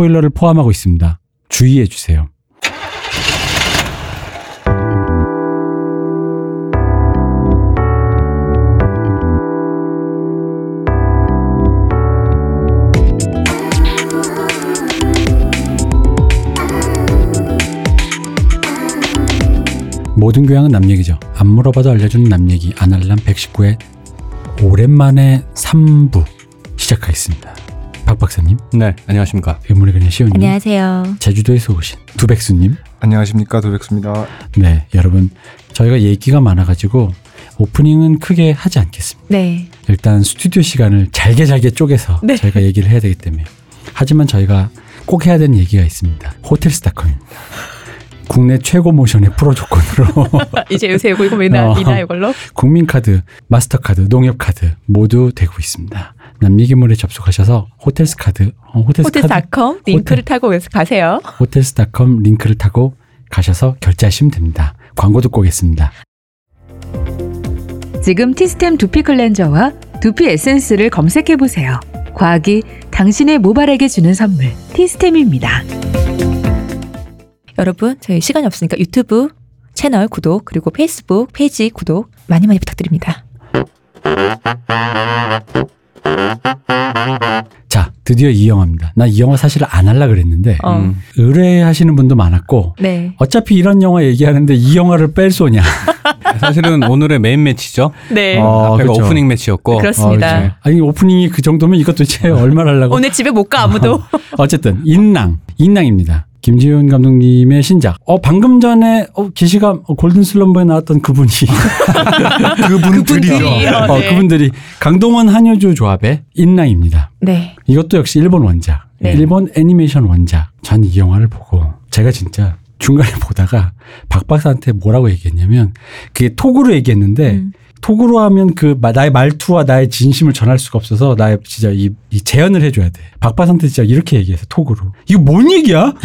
스포일러를 포함하고 있습니다. 주의해 주세요. 모든 교양은 남 얘기죠. 안 물어봐도 알려주는 남 얘기 아날람 119의 오랜만에 3부 시작하겠습니다. 박 박사님, 네, 안녕하십니까. 괴물의 그냥 시온님, 안녕하세요. 제주도에서 오신 두백수님. 안녕하십니까 도백수입니다. 네, 여러분 저희가 얘기가 많아가지고 오프닝은 크게 하지 않겠습니다. 네. 일단 스튜디오 시간을 잘게 잘게 쪼개서 네. 저희가 얘기를 해야 되기 때문에 하지만 저희가 꼭 해야 되는 얘기가 있습니다. 호텔스닷컴입니다. 국내 최고 모션의 프로 조건으로 이제 요새 이거 이거 이나 어. 이나 이걸로. 국민카드, 마스터카드, 농협카드 모두 되고 있습니다. 남미기물에 접속하셔서 호텔스 카드, 어, 호텔스카드, 호텔닷컴 링크를 타고 가세요. 호텔스닷컴 링크를 타고 가셔서 결제하시면 됩니다. 광고 듣고 오겠습니다. 지금 티스템 두피 클렌저와 두피 에센스를 검색해 보세요. 과학이 당신의 모발에게 주는 선물 티스템입니다. 여러분 저희 시간이 없으니까 유튜브 채널 구독 그리고 페이스북 페이지 구독 많이 많이 부탁드립니다. 자, 드디어 이 영화입니다. 나 이 영화 사실 안 할라 그랬는데 어. 음. 의뢰하시는 분도 많았고 네. 어차피 이런 영화 얘기하는데 이 영화를 뺄 소냐? 사실은 오늘의 main match죠. 네. 어, 앞에가 그렇죠. opening match였고. 그렇습니다. 어, 그치. 아니 오프닝이 그 정도면 이것 도대체 얼마나 하려고? 오늘 집에 못 가 아무도. 어쨌든 인랑, 인랑입니다. 김지훈 감독님의 신작. 어 방금 전에 어, 게시감 어, 골든 슬럼버에 나왔던 그분이 그분들이요. 그분들이. 어, 어, 네. 그분들이 강동원 한효주 조합의 인랑입니다. 네. 이것도 역시 일본 원작, 네. 일본 애니메이션 원작. 전 이 영화를 보고 제가 진짜 중간에 보다가 박 박사한테 뭐라고 얘기했냐면 그게 톡으로 얘기했는데 음. 톡으로 하면 그 마- 나의 말투와 나의 진심을 전할 수가 없어서 나의 진짜 이, 이 제안을 해줘야 돼. 박박사한테 진짜 이렇게 얘기해서 톡으로. 이거 뭔 얘기야?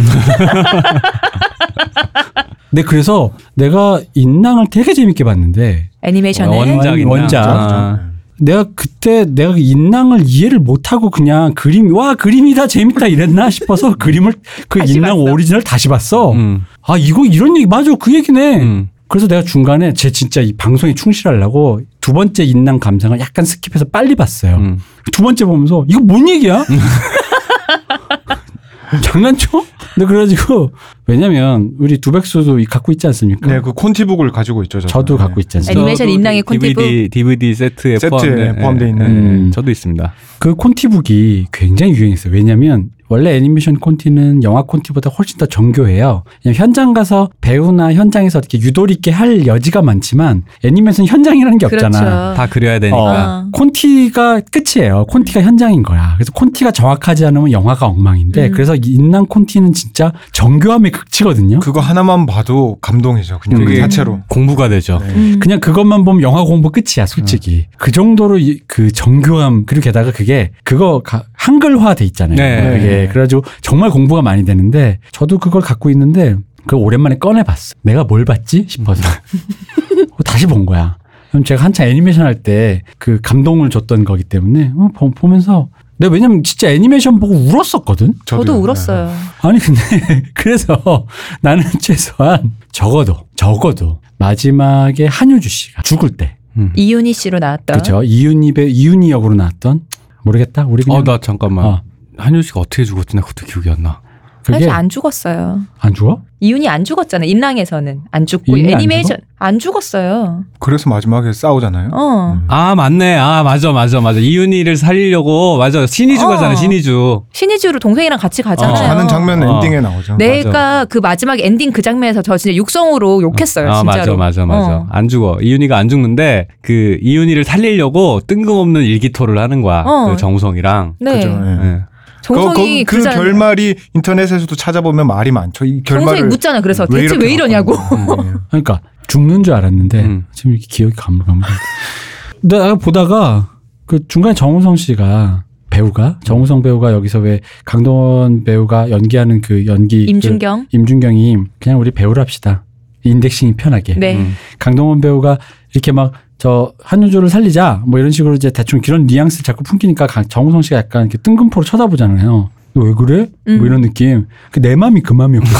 네, 그래서 내가 인랑을 되게 재밌게 봤는데 애니메이션에 원작이나. 원작. 아. 내가 그때 내가 그 인랑을 이해를 못하고 그냥 그림, 와, 그림이다, 재밌다 이랬나 싶어서 그림을 그 인랑 봤어. 오리지널 다시 봤어. 음. 아, 이거 이런 얘기, 맞아. 그 얘기네. 음. 그래서 내가 중간에 제 진짜 이 방송에 충실하려고 두 번째 인랑 감상을 약간 skip해서 빨리 봤어요. 음. 두 번째 보면서 이거 뭔 얘기야? 장난쳐? 근데 그래가지고 왜냐면 우리 두백수도 이 갖고 있지 않습니까? 네, 그 콘티북을 가지고 있죠. 저도, 저도 네. 갖고 있지 않습니까? 애니메이션 인랑의 콘티북. DVD, DVD 세트에, 세트에 포함되어 예, 있는. 예, 음. 저도 있습니다. 그 콘티북이 굉장히 유행했어요. 왜냐면 원래 애니메이션 콘티는 영화 콘티보다 훨씬 더 정교해요. 현장 가서 배우나 현장에서 이렇게 유도리 있게 할 여지가 많지만 애니메이션 현장이라는 게 없잖아. 그렇죠. 다 그려야 되니까. 어. 콘티가 끝이에요. 콘티가 현장인 거야. 그래서 콘티가 정확하지 않으면 영화가 엉망인데 음. 그래서 인랑 콘티는 진짜 정교함의 극치거든요. 그거 하나만 봐도 감동이죠. 그냥 그 자체로. 공부가 되죠. 네. 음. 그냥 그것만 보면 영화 공부 끝이야, 솔직히. 그 정도로 이- 그 정교함, 그리고 게다가 그게 그거 가- 한글화 돼 있잖아요. 네. 그게. 그래가지고 정말 공부가 많이 되는데 저도 그걸 갖고 있는데 그걸 오랜만에 꺼내봤어. 내가 뭘 봤지? 싶어서. 그거 다시 본 거야. 그럼 제가 한창 애니메이션 할 때 그 감동을 줬던 거기 때문에 어, 보- 보면서 내가 왜냐면 진짜 애니메이션 보고 울었었거든? 저도. 울었어요. 아니 근데 그래서 나는 최소한 적어도 적어도 마지막에 한효주 씨가 죽을 때 음. 이윤희 씨로 나왔던 그렇죠 이윤희 배 이윤희 역으로 나왔던 모르겠다 우리 그냥 어, 나 잠깐만. 어. 한효주 씨가 어떻게 죽었지? 나 그것도 기억이 안 나. 그게 사실 안, 안 죽었어요. 죽어? 이윤이 안 죽었잖아요. 인랑에서는 안 죽고 이윤이 안 애니메이션 안, 죽었어요. 그래서 마지막에 싸우잖아요. 어. 아, 맞네. 아, 맞아, 맞아, 맞아. 이윤희를 살리려고, 맞아. 신의주 어. 가잖아, 신의주. 신의주로 동생이랑 같이 가잖아요. 어, 가는 장면 어. 엔딩에 나오죠. 내가 그 마지막 엔딩 그 장면에서 저 진짜 육성으로 욕했어요. 아, 진짜로. 맞아, 맞아, 맞아. 어. 안 죽어. 이윤희가 안 죽는데, 그, 이윤희를 살리려고 뜬금없는 일기토를 하는 거야. 어. 그 정우성이랑. 네. 그죠. 예. 예. 정성이 그, 그, 그 장- 결말이 인터넷에서도 찾아보면 말이 많죠. 이 정성이 결말을 묻잖아. 그래서 왜 대체 왜 이러냐고. 바꿨나. 예. 그러니까 죽는 줄 알았는데 음. 지금 이렇게 기억이 가물가물 내가 보다가 그 중간에 정우성 씨가 배우가 정우성 배우가 여기서 왜 강동원 배우가 연기하는 그 연기 그 임준경. 임준경이 그냥 우리 배우를 합시다 인덱싱이 편하게 네. 음. 강동원 배우가 이렇게 막 저 한효주를 살리자 뭐 이런 식으로 이제 대충 그런 뉘앙스를 자꾸 풍기니까 강- 정우성 씨가 약간 이렇게 뜬금포로 쳐다보잖아요. 너 왜 그래? 음. 뭐 이런 느낌. 그내 맘이 그 맘이었거든.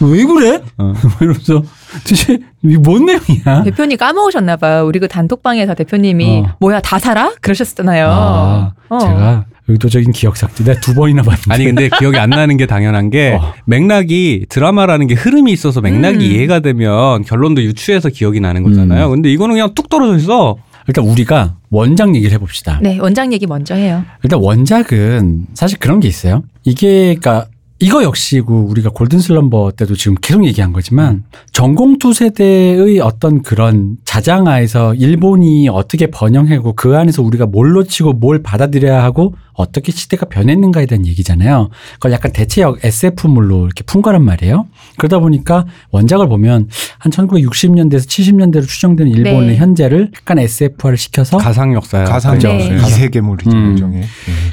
왜 그래? 어. 뭐 이러면서 도대체 뭔 내용이야? 대표님 까먹으셨나 봐요. 우리 그 단톡방에서 대표님이 어. 뭐야 다 살아? 그러셨잖아요. 아, 어. 제가 의도적인 기억 삭제. 내가 두 번이나 봤는데. 아니 근데 기억이 안 나는 게 당연한 게 어. 맥락이 드라마라는 게 흐름이 있어서 맥락이 음. 이해가 되면 결론도 유추해서 기억이 나는 거잖아요. 음. 근데 이거는 그냥 뚝 떨어져 있어. 일단 우리가 원작 얘기를 해봅시다. 네, 원장 얘기 먼저 해요. 일단 원작은 사실 그런 게 있어요. 이게 그러니까 이거 역시 그 우리가 골든 슬럼버 때도 지금 계속 얘기한 거지만 전공투 세대의 어떤 그런 자장하에서 일본이 어떻게 번영하고 그 안에서 우리가 뭘 놓치고 뭘 받아들여야 하고 어떻게 시대가 변했는가에 대한 얘기잖아요. 그걸 약간 대체역 SF물로 이렇게 푼 거란 말이에요. 그러다 보니까 원작을 보면 한 1960년대에서 70년대로 추정되는 일본의 네. 현재를 약간 SF화를 시켜서 가상 역사야. 가상 그죠. 네. 이 세계물이죠 음. 일종의. 예.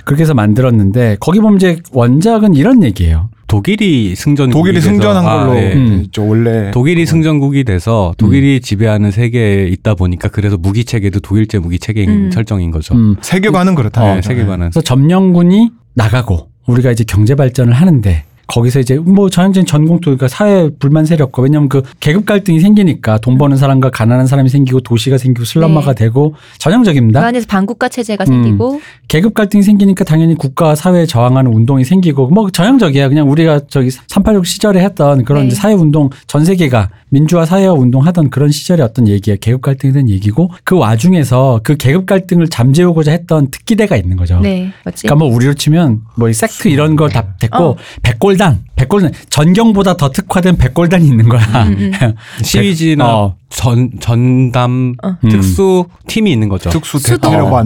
그렇게 해서 만들었는데 거기 보면 이제 원작은 이런 얘기예요. 독일이 승전 독일이 승전한 걸로 예. 음. 있죠 원래. 독일이 승전국이 돼서 독일이 지배하는 세계에 있다 보니까 그래서 무기 체계도 독일제 무기 체계인 음. 설정인 거죠. 음, 세계관은 그렇다. 네, 세계관은. 그래서 점령군이 나가고 우리가 이제 경제 발전을 하는데 거기서 이제 뭐 전형적인 전공도 그러니까 사회 불만 세력과 왜냐하면 그 계급 갈등이 생기니까 돈 버는 사람과 가난한 사람이 생기고 도시가 생기고 슬럼화가 네. 되고 그 전형적입니다. 안에서 반국가 체제가 음. 생기고 계급 갈등이 생기니까 당연히 국가 사회에 저항하는 운동이 생기고 뭐 전형적이야. 그냥 우리가 저기 386 시절에 했던 그런 네. 사회 운동 전 세계가 민주화 사회화 운동 하던 그런 시절의 어떤 얘기예요. 계급 갈등에 대한 얘기고 그 와중에서 그 계급 갈등을 잠재우고자 했던 특기대가 있는 거죠. 네? 그러니까 뭐 우리로 치면 뭐 이 섹트 이런 거다 됐고 어. 백골 단, 백골단 전경보다 더 특화된 백골단이 있는 거야. 음, 시위지나 어. 전 전담 어. 특수 팀이 있는 거죠. 특수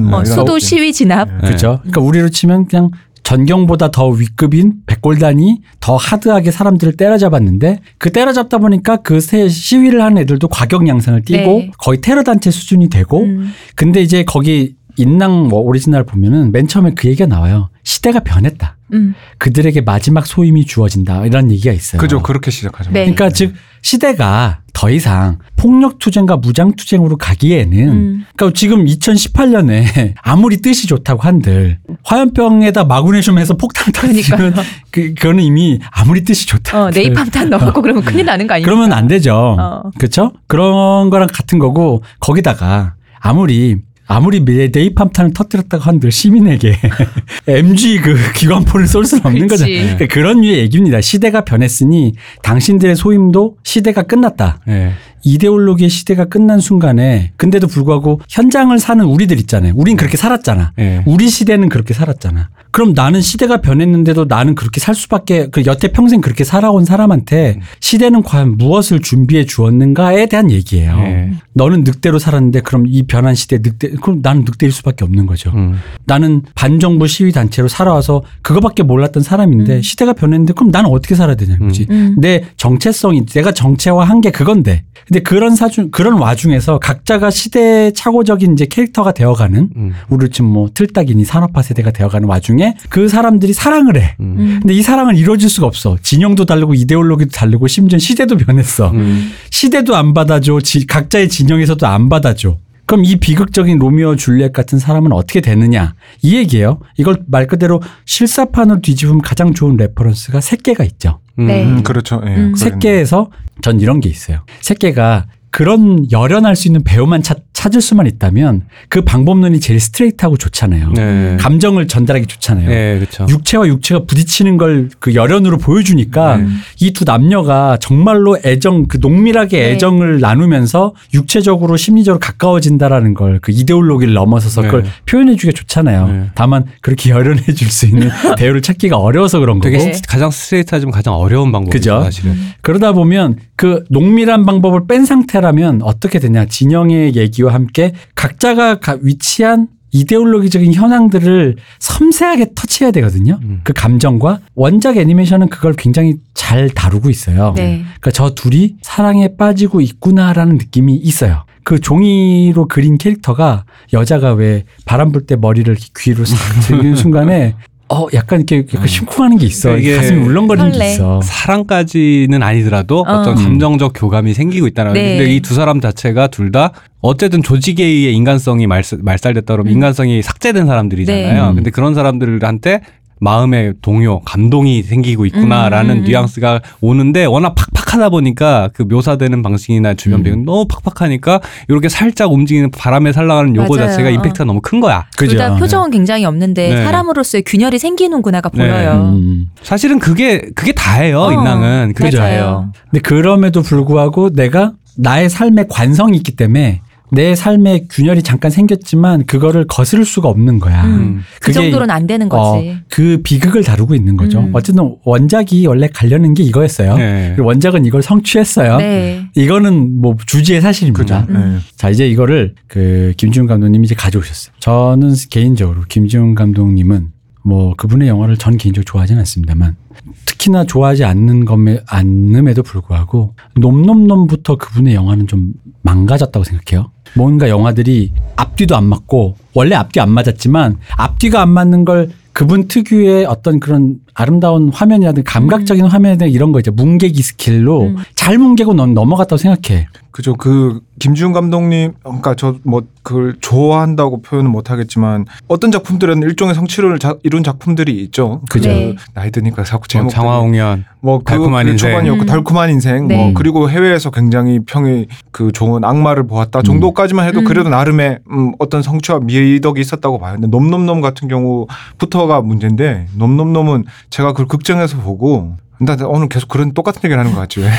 뭐 어, 수도 거. 시위 진압. 네. 그렇죠. 그러니까 우리로 치면 그냥 전경보다 더 위급인 백골단이 더 hard하게 사람들을 때려잡았는데 그 때려잡다 보니까 그 세- 시위를 하는 애들도 과격 양상을 띠고 네. 거의 테러 단체 수준이 되고 음. 근데 이제 거기 인랑 뭐 오리지널 보면은 맨 처음에 그 얘기가 나와요. 시대가 변했다. 음. 그들에게 마지막 소임이 주어진다. 이런 얘기가 있어요. 그죠 그렇게 시작하죠. 네. 그러니까 즉 시대가 더 이상 폭력 투쟁과 무장 투쟁으로 가기에는 음. 그러니까 지금 2018년에 아무리 뜻이 좋다고 한들 화염병에다 마그네슘 해서 폭탄 터지면 그 그거는 이미 아무리 뜻이 좋다. 어, 네이팜탄 넣고 그러면 큰일 나는 거 아니에요? 그러면 안 되죠. 어. 그렇죠? 그런 거랑 같은 거고 거기다가 아무리 아무리 네- 네이팜탄을 터뜨렸다고 한들 시민에게 MG 그 기관포를 쏠 수는 없는. 거잖아요. 그러니까 그런 류의 얘기입니다. 시대가 변했으니 당신들의 소임도 시대가 끝났다. 네. 이데올로기의 시대가 끝난 순간에 근데도 불구하고 현장을 사는 우리들 있잖아요. 우린 그렇게 살았잖아. 네. 우리 시대는 그렇게 살았잖아. 그럼 나는 시대가 변했는데도 나는 그렇게 살 수밖에 그 여태 평생 그렇게 살아온 사람한테 시대는 과연 무엇을 준비해 주었는가에 대한 얘기예요. 네. 너는 늑대로 살았는데 그럼 이 변한 시대 늑대 그럼 나는 늑대일 수밖에 없는 거죠. 음. 나는 반정부 시위 단체로 살아와서 그거밖에 몰랐던 사람인데 음. 시대가 변했는데 그럼 나는 어떻게 살아야 되냐는 거지. 음. 내 정체성이 내가 정체화 한 게 그건데. 근데 그런 사중 그런 와중에서 각자가 시대 착오적인 이제 캐릭터가 되어가는 음. 우리 지금 뭐 틀딱이니 산업화 세대가 되어가는 와중에 그 사람들이 사랑을 해. 음. 음. 근데 이 사랑은 이루어질 수가 없어. 진영도 다르고 이데올로기도 다르고 심지어 시대도 변했어. 음. 시대도 안 받아줘. 지- 각자의 진영에서도 안 받아줘. 그럼 이 비극적인 로미오 줄리엣 같은 사랑은 어떻게 되느냐? 이 얘기예요. 이걸 말 그대로 실사판으로 뒤집으면 가장 좋은 레퍼런스가 새끼가 있죠. 음. 네. 음, 그렇죠. 예, 음. 그러겠네요. 새끼에서 전 이런 게 있어요. 새끼가 그런 열연할 수 있는 배우만 찾, 찾을 수만 있다면 그 방법론이 제일 스트레이트하고 좋잖아요. 네. 감정을 전달하기 좋잖아요. 네, 그렇죠. 육체와 육체가 부딪히는 걸 그 열연으로 보여주니까 네. 이두 남녀가 정말로 애정 그 농밀하게 네. 애정을 나누면서 육체적으로 심리적으로 가까워진다라는 걸 그 이데올로기를 넘어서서 네. 그걸 표현해주기가 좋잖아요. 네. 다만 그렇게 열연해줄 수 있는 배우를 찾기가 어려워서 그런 거고. 되게 스- 가장 스트레이트하지만 가장 어려운 방법이죠, 그죠? 사실은. 그러다 보면 그 농밀한 방법을 뺀 상태라 면 어떻게 되냐. 진영의 얘기와 함께 각자가 가- 위치한 이데올로기적인 현황들을 섬세하게 터치해야 되거든요. 음. 그 감정과 원작 애니메이션은 그걸 굉장히 잘 다루고 있어요. 네. 그러니까 저 둘이 사랑에 빠지고 있구나라는 느낌이 있어요. 그 종이로 그린 캐릭터가 여자가 왜 바람 불 때 머리를 귀로 싹 들리는 순간에 어 약간 이렇게 약간 심쿵하는 게 있어. 이게 가슴이 울렁거리는 게 설레. 있어. 사랑까지는 아니더라도 어. 어. 떤 음. 감정적 교감이 생기고 있다는 네. 근데 이 두 사람 자체가 둘 다 어쨌든 조직에 의해 인간성이 말살, 말살됐다 그러면 음. 인간성이 삭제된 사람들이잖아요. 네. 근데 그런 사람들한테 마음의 동요, 감동이 생기고 있구나라는 음, 음, 음. 뉘앙스가 오는데 워낙 팍팍하다 보니까 그 묘사되는 방식이나 주변 음. 배경 너무 팍팍하니까 이렇게 살짝 움직이는 바람에 살랑하는 요거 맞아요. 자체가 임팩트가 너무 큰 거야. 둘다 표정은 굉장히 없는데 네. 사람으로서의 균열이 생기는구나가 네. 보여요. 음. 사실은 그게 그게 다예요. 어, 인랑은 그게 맞아요. 다예요. 근데 그럼에도 불구하고 내가 나의 삶에 관성이 있기 때문에 내 삶에 균열이 잠깐 생겼지만 그거를 거스를 수가 없는 거야. 음. 그 정도로는 안 되는 거지. 어, 그 비극을 다루고 있는 거죠. 음. 어쨌든 원작이 원래 가려는 게 이거였어요. 네. 원작은 이걸 성취했어요. 네. 이거는 뭐 주지의 사실입니다. 그죠. 네. 자 이제 이거를 그 김지훈 감독님이 이제 가져오셨어요. 저는 개인적으로 김지훈 감독님은 뭐 그분의 영화를 전 개인적으로 좋아하지는 않습니다만 특히나 좋아하지 않는 것에 않음에도 불구하고 놈놈놈부터 그분의 영화는 좀 망가졌다고 생각해요. 뭔가 영화들이 앞뒤도 안 맞고 원래 앞뒤 안 맞았지만 앞뒤가 안 맞는 걸 그분 특유의 어떤 그런 아름다운 화면이라든 감각적인 화면이라든 이런 거 이제 뭉개기 스킬로 음. 잘 뭉개고 넌 넘어갔다고 생각해. 그죠. 그 김지훈 감독님, 그러니까 저 뭐 그걸 좋아한다고 표현은 못하겠지만 어떤 작품들은 일종의 성취를 자- 이룬 작품들이 있죠. 그죠. 네. 나이 드니까 자꾸 뭐 제목 장화홍련 뭐 그, 달콤한 그 인생. 초반이었고 음. 달콤한 인생 네. 뭐 그리고 해외에서 굉장히 평이 그 좋은 악마를 보았다 정도까지만 해도 음. 그래도 나름의 음, 어떤 성취와 미덕이 있었다고 봐요. 근데 놈놈놈 같은 경우부터가 문제인데 놈놈놈은 제가 그걸 극장에서 보고 나 오늘 계속 그런 똑같은 얘기를 하는 것 같지 왜?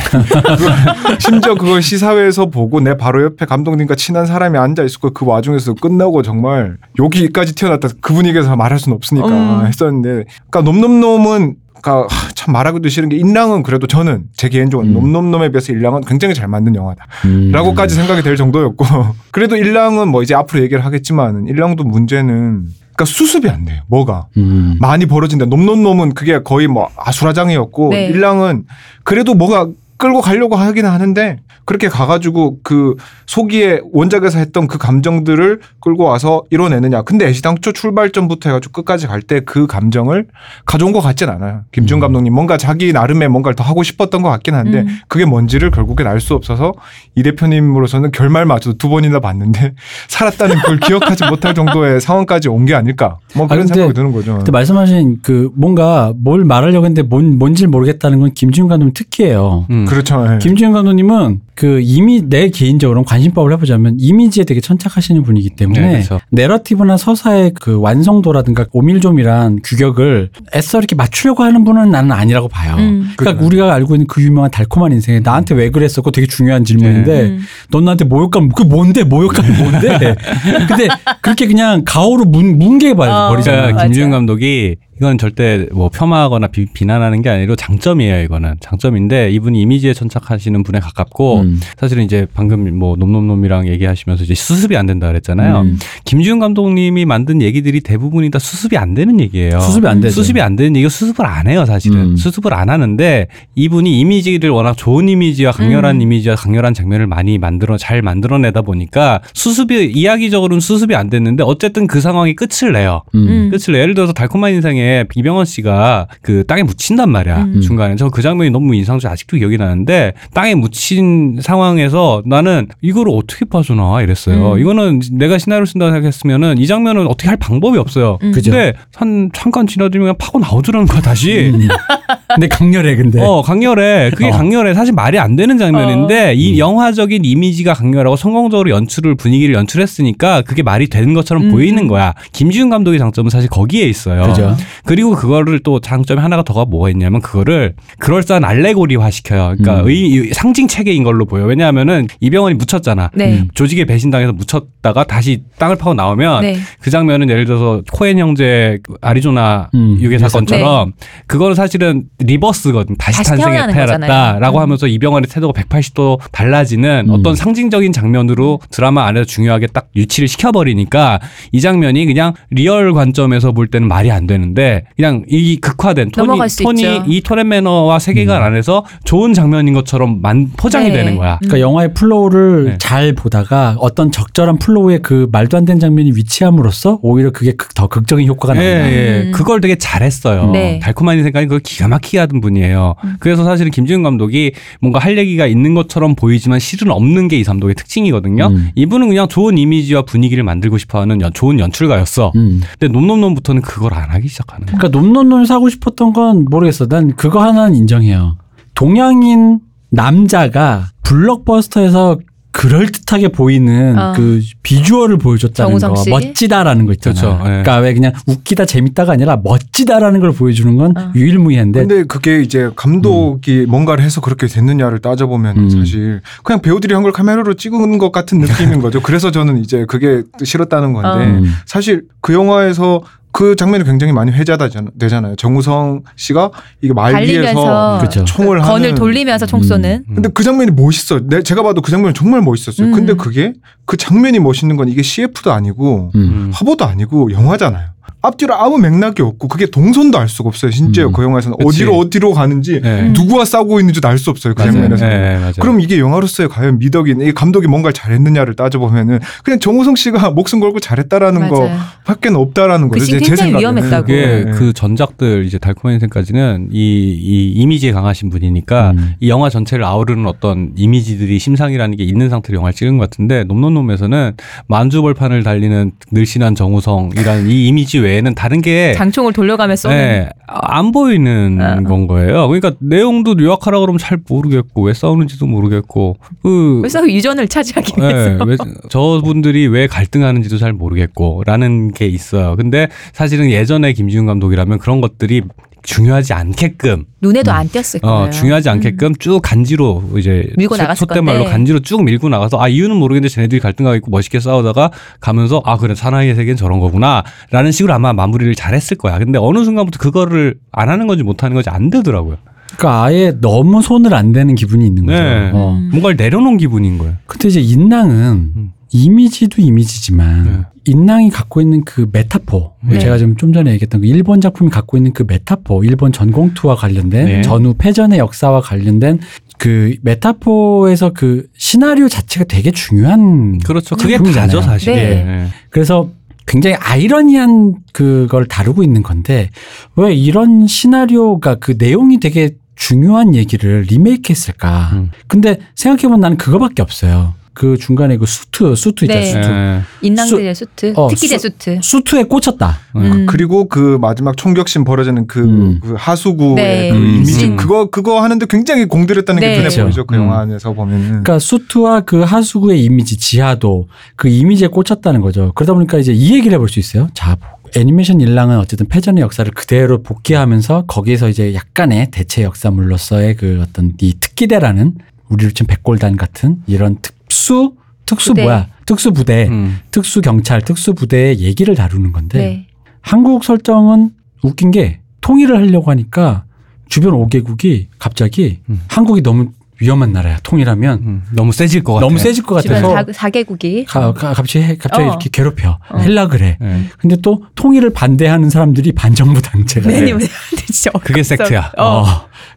심지어 그걸 시사회에서 보고 내 바로 옆에 감독님과 친한 사람이 앉아 있었고 그 와중에서 끝나고 정말 여기까지 튀어났다 그 분위기에서 말할 수는 없으니까 음. 했었는데 그러니까 놈놈놈은 그러니까 하, 참 말하기도 싫은 게 인랑은 그래도 저는 제 개인적으로 음. 놈놈놈에 비해서 일랑은 굉장히 잘 만든 영화다. 음. 라고까지 생각이 될 정도였고 그래도 일랑은 뭐 이제 앞으로 얘기를 하겠지만 일랑도 문제는 그러니까 수습이 안 돼요. 뭐가 음. 많이 벌어진다. 놈놈놈은 그게 거의 뭐 아수라장이었고 네. 일랑은 그래도 뭐가 끌고 가려고 하기는 하는데 그렇게 가가지고 그 소기에 원작에서 했던 그 감정들을 끌고 와서 이뤄내느냐. 근데 애시당초 출발점부터 해가지고 끝까지 갈 때 그 감정을 가져온 것 같진 않아요. 김준 음. 감독님 뭔가 자기 나름의 뭔가를 더 하고 싶었던 것 같긴 한데 음. 그게 뭔지를 결국엔 알 수 없어서 이 대표님으로서는 결말마저도 두 번이나 봤는데 살았다는 걸 기억하지 못할 정도의 상황까지 온 게 아닐까. 뭐 그런 아, 생각이 드는 거죠. 근데 말씀하신 그 뭔가 뭘 말하려고 했는데 뭔 뭔지 모르겠다는 건 김지훈 감독님 특기예요. 음. 그렇죠. 예. 김지훈 감독님은 그 이미 내 개인적으로 관심법을 해보자면 이미지에 되게 천착하시는 분이기 때문에 네, 그렇죠. 내러티브나 서사의 그 완성도라든가 오밀조밀한 규격을 애써 이렇게 맞추려고 하는 분은 나는 아니라고 봐요. 음. 그러니까 우리가 알고 있는 그 유명한 달콤한 인생에 나한테 왜? 그거 되게 중요한 질문인데 음. 넌 나한테 모욕감 그 뭔데 모욕감이 뭔데? 근데 그렇게 그냥 가오로 문 뭉개 봐 어. 버리잖아. 그러니까. 김지훈 감독이 이건 절대 뭐 폄하하거나 비, 비난하는 게 아니라 장점이에요. 이거는 장점인데 이분이 이미지에 천착하시는 분에 가깝고 음. 사실은 이제 방금 뭐 놈놈놈이랑 얘기하시면서 이제 수습이 안 된다 그랬잖아요. 음. 김지훈 감독님이 만든 얘기들이 대부분이 다 수습이 안 되는 얘기예요. 수습이 안 되죠. 수습이 안 되는 얘기 수습을 안 해요, 사실은. 음. 수습을 안 하는데 이분이 이미지를 워낙 좋은 이미지와 강렬한 음. 이미지와 강렬한 장면을 많이 만들어 잘 만들어내다 보니까 수습이 이야기적으로는 수습이 안 됐는데 어쨌든 그 상황이 끝을 내요. 음. 음. 끝을 내요. 예를 들어서 달콤한 인생에 이병헌 씨가 그 땅에 묻힌단 말이야. 음. 중간에. 저 그 장면이 너무 인상적 아직도 기억이 나는데 땅에 묻힌 상황에서 나는 이거를 어떻게 빠져나와 이랬어요. 음. 이거는 내가 시나리오 쓴다고 생각했으면은 이 장면은 어떻게 할 방법이 없어요. 음. 그죠. 근데 한 잠깐 지나들면 그냥 파고 나오더라는 거야 다시. 음. 근데 강렬해 근데. 어 강렬해. 그게 어. 강렬해. 사실 말이 안 되는 장면인데 이 음. 영화적인 이미지가 강렬하고 성공적으로 연출을 분위기를 연출했으니까 그게 말이 되는 것처럼 음. 보이는 거야. 김지훈 감독의 장점은 사실 거기에 있어요. 그죠. 그리고 그거를 또 장점이 하나가 더가 뭐가 있냐면 그거를 그럴싸한 알레고리화 시켜요. 그러니까 음. 의, 의- 상징 체계인 걸로 보여. 왜냐하면은 이병헌이 묻혔잖아. 네. 음. 조직에 배신당해서 묻혔다가 다시 땅을 파고 나오면 네. 그 장면은 예를 들어서 코엔 형제 그 아리조나 음, 유괴 사건처럼 그거는 사실은 리버스거든. 다시, 다시 태어났다라고 거잖아요. 음. 하면서 이병헌의 태도가 180도 달라지는 음. 어떤 상징적인 장면으로 드라마 안에서 중요하게 딱 유치를 시켜버리니까 이 장면이 그냥 real 관점에서 볼 때는 말이 안 되는데 그냥 이 극화된 톤이 넘어갈 수 톤이 있죠. 이 tone and manner와 세계관 안에서 좋은 장면인 것처럼 만, 포장이 네. 되는 거야. 그러니까 영화의 flow를 네. 잘 보다가 어떤 적절한 flow의 그 말도 안 되는 장면이 위치함으로써 오히려 그게 극- 더 극적인 효과가 예, 나온다. 예. 음. 그걸 되게 잘했어요. 네. 달콤한 인생까지 그걸 기가 막히게 하던 분이에요. 음. 그래서 사실은 김지운 감독이 뭔가 할 얘기가 있는 것처럼 보이지만 실은 없는 게 이 감독의 특징이거든요. 음. 이분은 그냥 좋은 이미지와 분위기를 만들고 싶어 하는 연- 좋은 연출가였어. 음. 근데 놈놈놈부터는 그걸 안 하기 시작하는 그러니까 놈놈놈 사고 싶었던 건 모르겠어. 난 그거 하나는 인정해요. 동양인 남자가 블록버스터에서 그럴듯하게 보이는 어. 그 비주얼을 보여줬다는 거 씨? 멋지다라는 거 있잖아요. 그렇죠. 예. 그러니까 왜 그냥 웃기다 재밌다가 아니라 멋지다라는 걸 보여주는 건 어. 유일무이한데 근데 그게 이제 감독이 뭔가를 해서 그렇게 됐느냐를 따져보면 음. 사실 그냥 배우들이 한 걸 카메라로 찍은 것 같은 느낌인 거죠. 그래서 저는 이제 그게 싫었다는 건데 음. 사실 그 영화에서 그 장면이 굉장히 많이 회자되잖아요. 정우성 씨가 이게 말 위에서 그쵸. 총을 건을 하는 돌리면서 총 쏘는. 음. 근데 그 장면이 멋있어. 내 제가 봐도 그 장면이 정말 멋있었어요. 음. 근데 그게 그 장면이 멋있는 건 이게 CF도 아니고 음. 음. 화보도 아니고 영화잖아요. 앞뒤로 아무 맥락이 없고 그게 동선도 알 수가 없어요. 심지어 음. 그 영화에서는 그치. 어디로 어디로 가는지 네. 누구와 싸우고 있는지도 알 수 없어요. 그 맞아요. 장면에서. 네, 맞아요. 그럼 이게 영화로서의 과연 미덕이 이 감독이 뭔가를 잘했느냐를 따져보면은 그냥 정우성 씨가 목숨 걸고 잘했다라는 맞아요. 거밖에 없다라는 그 거죠. 굉장히. 위험했다고. 그게 네. 그 전작들 이제 달콤한 인생까지는 이, 이 이미지에 강하신 분이니까 음. 이 영화 전체를 아우르는 어떤 이미지들이 심상이라는 게 있는 상태로 영화를 찍은 것 같은데 놈놈놈에서는 만주벌판을 달리는 늘씬한 정우성이라는 이 이미지 외에는 다른 게 장총을 돌려가며 쏘는. 네, 안 보이는 어. 건 거예요. 그러니까 내용도 요약하라 그러면 잘 모르겠고 왜 싸우는지도 모르겠고 그 그래서 유전을 차지하기 네, 위해서. 왜, 저분들이 왜 갈등하는지도 잘 모르겠고 라는 게 있어요. 근데 사실은 예전에 김지훈 감독이라면 그런 것들이 중요하지 않게끔 눈에도 안 띄었을 거예요. 어, 중요하지 않게끔 쭉 간지로 이제 밀고 소- 나갔을 속된 말로. 간지로 쭉 밀고 나가서 아 이유는 모르겠는데 쟤네들이 갈등하고 있고 멋있게 싸우다가 가면서 아 그래 사나이의 세계는 저런 거구나라는 식으로 아마 마무리를 잘했을 거야. 근데 어느 순간부터 그거를 안 하는 건지 못 하는 건지 안 되더라고요. 그러니까 아예 너무 손을 안 대는 기분이 있는 거죠. 네. 어. 음. 뭔가를 내려놓은 기분인 거예요. 근데 이제 인랑은 음. 이미지도 이미지지만 네. 인랑이 갖고 있는 그 메타포 네. 제가 좀, 좀 전에 얘기했던 그 일본 작품이 갖고 있는 그 메타포 일본 전공투와 관련된 네. 전후 패전의 역사와 관련된 그 메타포에서 그 시나리오 자체가 되게 중요한 그렇죠. 그게. 다죠 사실. 네. 네. 그래서 굉장히 아이러니한 그걸 다루고 있는 건데 왜 이런 시나리오가 그 내용이 되게 중요한 얘기를 리메이크 했을까. 음. 근데 생각해보면 나는 그거밖에 없어요. 그 중간에 그 수트, 수트 있잖아, 네. 수트. 네. 인낭들의 수 트, 어, 특기대 수- 수트. 수트에 꽂혔다. 음. 그리고 그 마지막 총격신 벌어지는 그, 음. 그 하수구의 네. 그 음. 이미지 음. 그거 그거 하는데 굉장히 공들였다는 네. 게 눈에 그렇죠. 보이죠 그 음. 영화 안에서 보면은 그러니까 수트와 그 하수구의 이미지, 지하도 그 이미지에 꽂혔다는 거죠. 그러다 보니까 이제 이 얘기를 해볼 수 있어요. 자, 애니메이션 일랑은 어쨌든 패전의 역사를 그대로 복귀하면서 거기에서 이제 약간의 대체 역사물로서의 그 어떤 이 특기대라는 우리로 치면 백골단 같은 이런 특 수 특수 부대. 뭐야 특수 부대, 음. 특수 경찰, 특수 부대의 얘기를 다루는 건데 네. 한국 설정은 웃긴 게 통일을 하려고 하니까 주변 5개국이 갑자기 음. 한국이 너무 위험한 나라야. 통일하면 음. 너무 세질 것 같아. 너무 세질 것 같아서 사, 4개국이. 가, 가, 갑자기 해- 갑자기 어. 이렇게 괴롭혀 어. 헬라 그래. 네. 근데 또 통일을 반대하는 사람들이 반정부 당체가 돼. 매니 진짜 그게. 섹트야. 어. 어.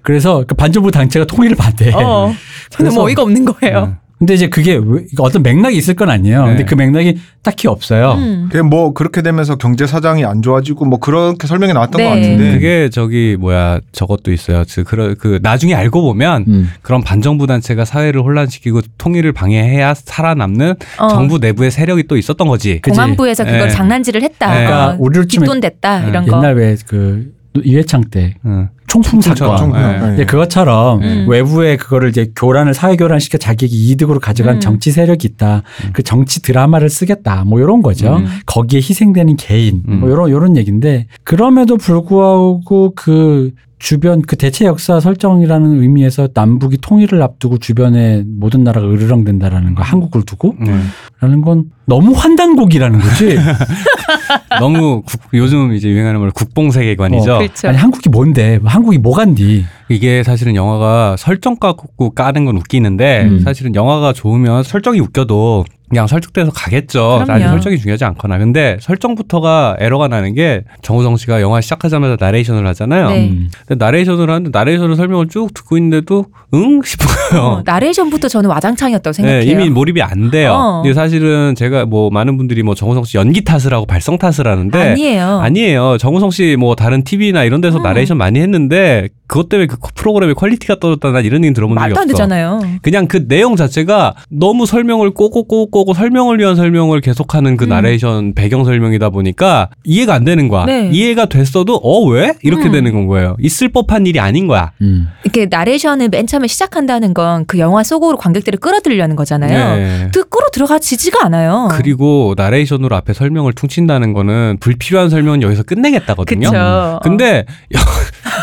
그래서 그 반정부 당체가 통일을 반대해. 어. 저는 그래서- 뭐 어이가 없는 거예요. 네. 근데 이제 그게 왜- 어떤 맥락이 있을 건 아니에요. 근데 네. 그 맥락이 딱히 없어요. 음. 그게 뭐 그렇게 되면서 경제 사정이 안 좋아지고 뭐 그렇게 설명이 나왔던 네. 것 같은데 그게 저기 뭐야 저것도 있어요. 그, 그, 그 나중에 알고 보면 음. 그런 반정부 단체가 사회를 혼란시키고 통일을 방해해야 살아남는 어. 정부 내부의 세력이 또 있었던 거지. 공안부에서 그걸 네. 장난질을 했다. 네. 그러니까 어, 치면 뒷돈 됐다 네. 이런 거. 옛날 왜그 이회창 때 응. 총품 총풍처럼. 사건. 네. 네. 이제 그것처럼 음. 외부에 그거를 이제 교란을 사회 교란시켜 자기에게 이득으로 가져간 음. 정치 세력이 있다. 그 정치 드라마를 쓰겠다. 뭐 이런 거죠. 음. 거기에 희생되는 개인 음. 뭐 이런 이런 얘기인데 그럼에도 불구하고 그 주변 그 대체 역사 설정이라는 의미에서 남북이 통일을 앞두고 주변에 모든 나라가 으르렁댄다라는 거 한국을 두고 응. 라는 건 너무 환단곡이라는 거지. 너무 국- 요즘 이제 유행하는 말 국뽕 세계관이죠. 어, 그렇죠. 아니 한국이 뭔데? 한국이 뭐간디? 이게 사실은 영화가 설정 갖고 까는 건 웃기는데 음. 사실은 영화가 좋으면 설정이 웃겨도 그냥 설득돼서 가겠죠. 사실 설정이 중요하지 않거나. 근데 설정부터가 에러가 나는 게 정우성 씨가 영화 시작하자마자 나레이션을 하잖아요. 네. 음. 근데 나레이션을 하는데 나레이션을 설명을 쭉 듣고 있는데도 응 싶어요. 어, 나레이션부터 저는 와장창이었다고 네, 생각해요. 이미 몰입이 안 돼요. 어. 근데 사실은 제가 뭐 많은 분들이 뭐 정우성 씨 연기 탓을 하고 발성 탓을 하는데 아니에요. 아니에요. 정우성 씨 뭐 다른 TV나 이런 데서 음. 나레이션 많이 했는데 그것 때문에 그 프로그램의 quality가 떨어졌다 난 이런 얘기 들어본 적이 말도 없어. 안 되잖아요. 그냥 그 내용 자체가 너무 설명을 꼬꼬꼬꼬고 설명을 위한 설명을 계속하는 그 음. 나레이션 배경 설명이다 보니까 이해가 안 되는 거야. 네. 이해가 됐어도 어 왜? 이렇게 음. 되는 건 거예요. 있을 법한 일이 아닌 거야. 음. 이렇게 나레이션을 맨 처음에 시작한다는 건 그 영화 속으로 관객들을 끌어들이려는 거잖아요. 네. 그 끌어 들어가지지가 않아요. 그리고 나레이션으로 앞에 설명을 퉁친다는 거는 불필요한 설명은 여기서 끝내겠다거든요. 그쵸. 근데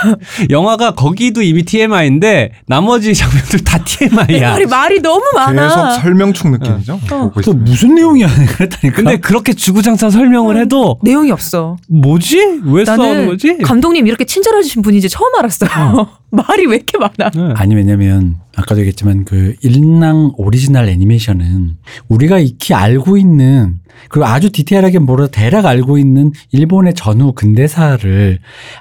영화가 거기도 이미 TMI인데 나머지 장면들 다 TMI야. 말이 말이 너무 많아. 계속 설명충 느낌이죠. 보고 또. 무슨 내용이야 그랬다니까. 근데 그렇게 주구장창 설명을 해도 내용이 없어. 뭐지? 왜 싸우는 나는 거지? 감독님 이렇게 친절하신 분인지 처음 알았어요. 말이 왜 이렇게 많아? 네. 아니 왜냐면 아까도 얘기했지만 그 인랑 오리지널 애니메이션은 우리가 익히 알고 있는 그리고 아주 디테일하게 몰라 대략 알고 있는 일본의 전후 근대사를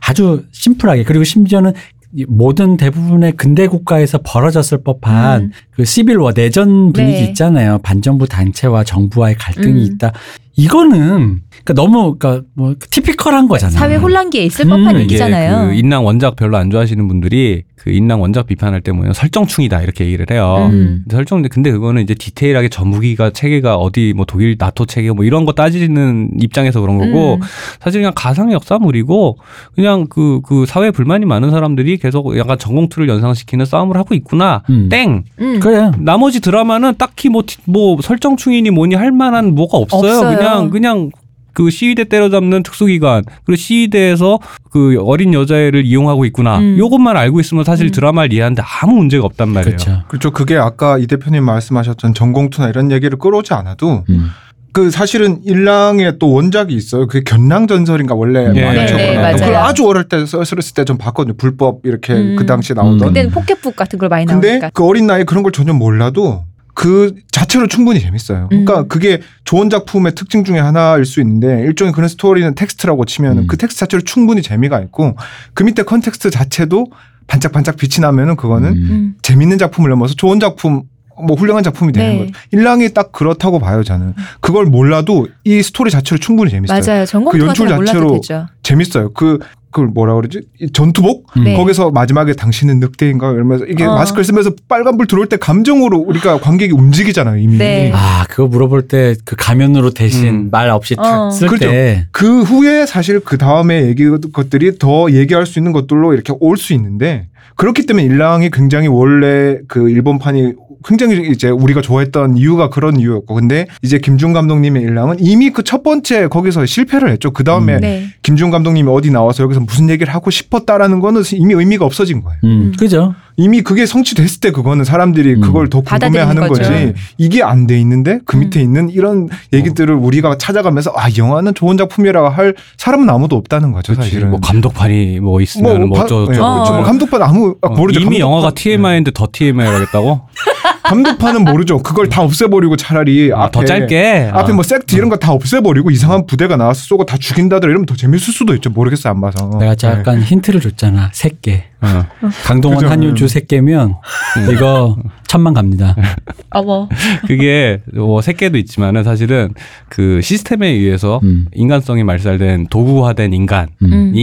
아주 심플하게 그리고 심지어는 이 모든 대부분의 근대 국가에서 벌어졌을 법한 음. 그 civil war 내전 분위기 네. 있잖아요. 반정부 단체와 정부와의 갈등이 음. 있다. 이거는 그러니까 너무 그러니까 뭐 티피컬한 거잖아요. 사회 혼란기에 있을 음, 법한 이게 얘기잖아요. 그 인랑 원작 별로 안 좋아하시는 분들이 그 인랑 원작 비판할 때 뭐냐 설정충이다 이렇게 얘기를 해요. 음. 설정 근데 그거는 이제 디테일하게 전무기가 체계가 어디 뭐 독일 나토 체계 뭐 이런 거 따지는 입장에서 그런 거고 음. 사실 그냥 가상 역사물이고 그냥 그그 사회 불만이 많은 사람들이 계속 약간 전공투를 연상시키는 싸움을 하고 있구나. 음. 땡. 음. 그래. 나머지 드라마는 딱히 뭐, 티- 뭐 설정충이니 뭐니 할 만한 뭐가 없어요. 없어요. 그냥 그냥 그 시위대 때려잡는 특수기관 그리고 시위대에서 그 어린 여자애를 이용하고 있구나. 음. 요것만 알고 있으면 사실 음. 드라마를 이해하는데 아무 문제가 없단 말이에요. 그렇죠. 그렇죠. 그게 아까 이 대표님 말씀하셨던 전공투나 이런 얘기를 끌어오지 않아도 음. 그 사실은 일랑에 또 원작이 있어요. 그게 견랑전설인가 원래 예. 적어놨던 네, 맞아요. 그걸 아주 어릴 때 썼을 때 좀 봤거든요. 불법 이렇게 음. 그 당시에 나오던. 음. 그때는 포켓북 같은 걸 많이 근데 나오니까. 그 어린 나이에 그런 걸 전혀 몰라도 그 자체로 충분히 재밌어요. 그러니까 음. 그게 좋은 작품의 특징 중에 하나일 수 있는데 일종의 그런 스토리는 텍스트라고 치면 음. 은그 텍스트 자체로 충분히 재미가 있고 그 밑에 컨텍스트 자체도 반짝반짝 빛이 나면은 그거는 음. 음. 재밌는 작품을 넘어서 좋은 작품 뭐 훌륭한 작품이 되는 네. 거죠. 인랑이 딱 그렇다고 봐요 저는. 그걸 몰라도 이 스토리 자체로 충분히 재밌어요. 맞아요. 전공투 그 연출 자체로 되죠. 재밌어요. 그 그걸 뭐라 그러지? 이 전투복 음. 네. 거기서 마지막에 당신은 늑대인가 이러면서 이게 어. 마스크를 쓰면서 빨간불 들어올 때 감정으로 우리가 관객이 움직이잖아요 이미. 네. 아, 그거 물어볼 때 그 가면으로 대신 음. 말 없이 어. 탁 쓸 그렇죠. 때. 그 후에 사실 그 다음에 얘기 것들이 더 얘기할 수 있는 것들로 이렇게 올 수 있는데 그렇기 때문에 일랑이 굉장히 원래 그 일본판이 굉장히 이제 우리가 좋아했던 이유가 그런 이유였고 근데 이제 김준 감독님의 일랑은 이미 그 첫 번째 거기서 실패를 했죠. 그 다음에 음. 네. 김준 감독님이 어디 나와서 여기서 무슨 얘기를 하고 싶었다라는 거는 이미 의미가 없어진 거예요. 음, 음. 그죠? 이미 그게 성취됐을 때 그거는 사람들이 음. 그걸 더 궁금해하는 거죠. 거지 이게 안 돼 있는데 그 음. 밑에 있는 이런 얘기들을 우리가 찾아가면서 아 영화는 좋은 작품이라고 할 사람은 아무도 없다는 거죠 그렇지. 사실은 뭐 감독판이 뭐 있으면 뭐, 바- 어쩌고 예, 저쩌고. 그렇죠. 어. 뭐 감독판 아무 아, 어, 모르죠 이미 감독판. 영화가 TMI인데 더 TMI 하겠다고? 감독판은 모르죠 그걸 다 없애버리고 차라리 아, 앞에 더 짧게. 앞에 아. 뭐 섹트 이런 거 다 없애버리고 이상한 부대가 나와서 쏘고 다 죽인다더라 이러면 더 재밌을 수도 있죠 모르겠어요 안 봐서 내가 네. 잠깐 힌트를 줬잖아. 새끼. 어. 강동원. 한효주 새끼면 이거 천만 갑니다. 어머. 그게 뭐 새끼도 있지만은 사실은 그 시스템에 의해서 음. 인간성이 말살된 도구화된 인간이 음.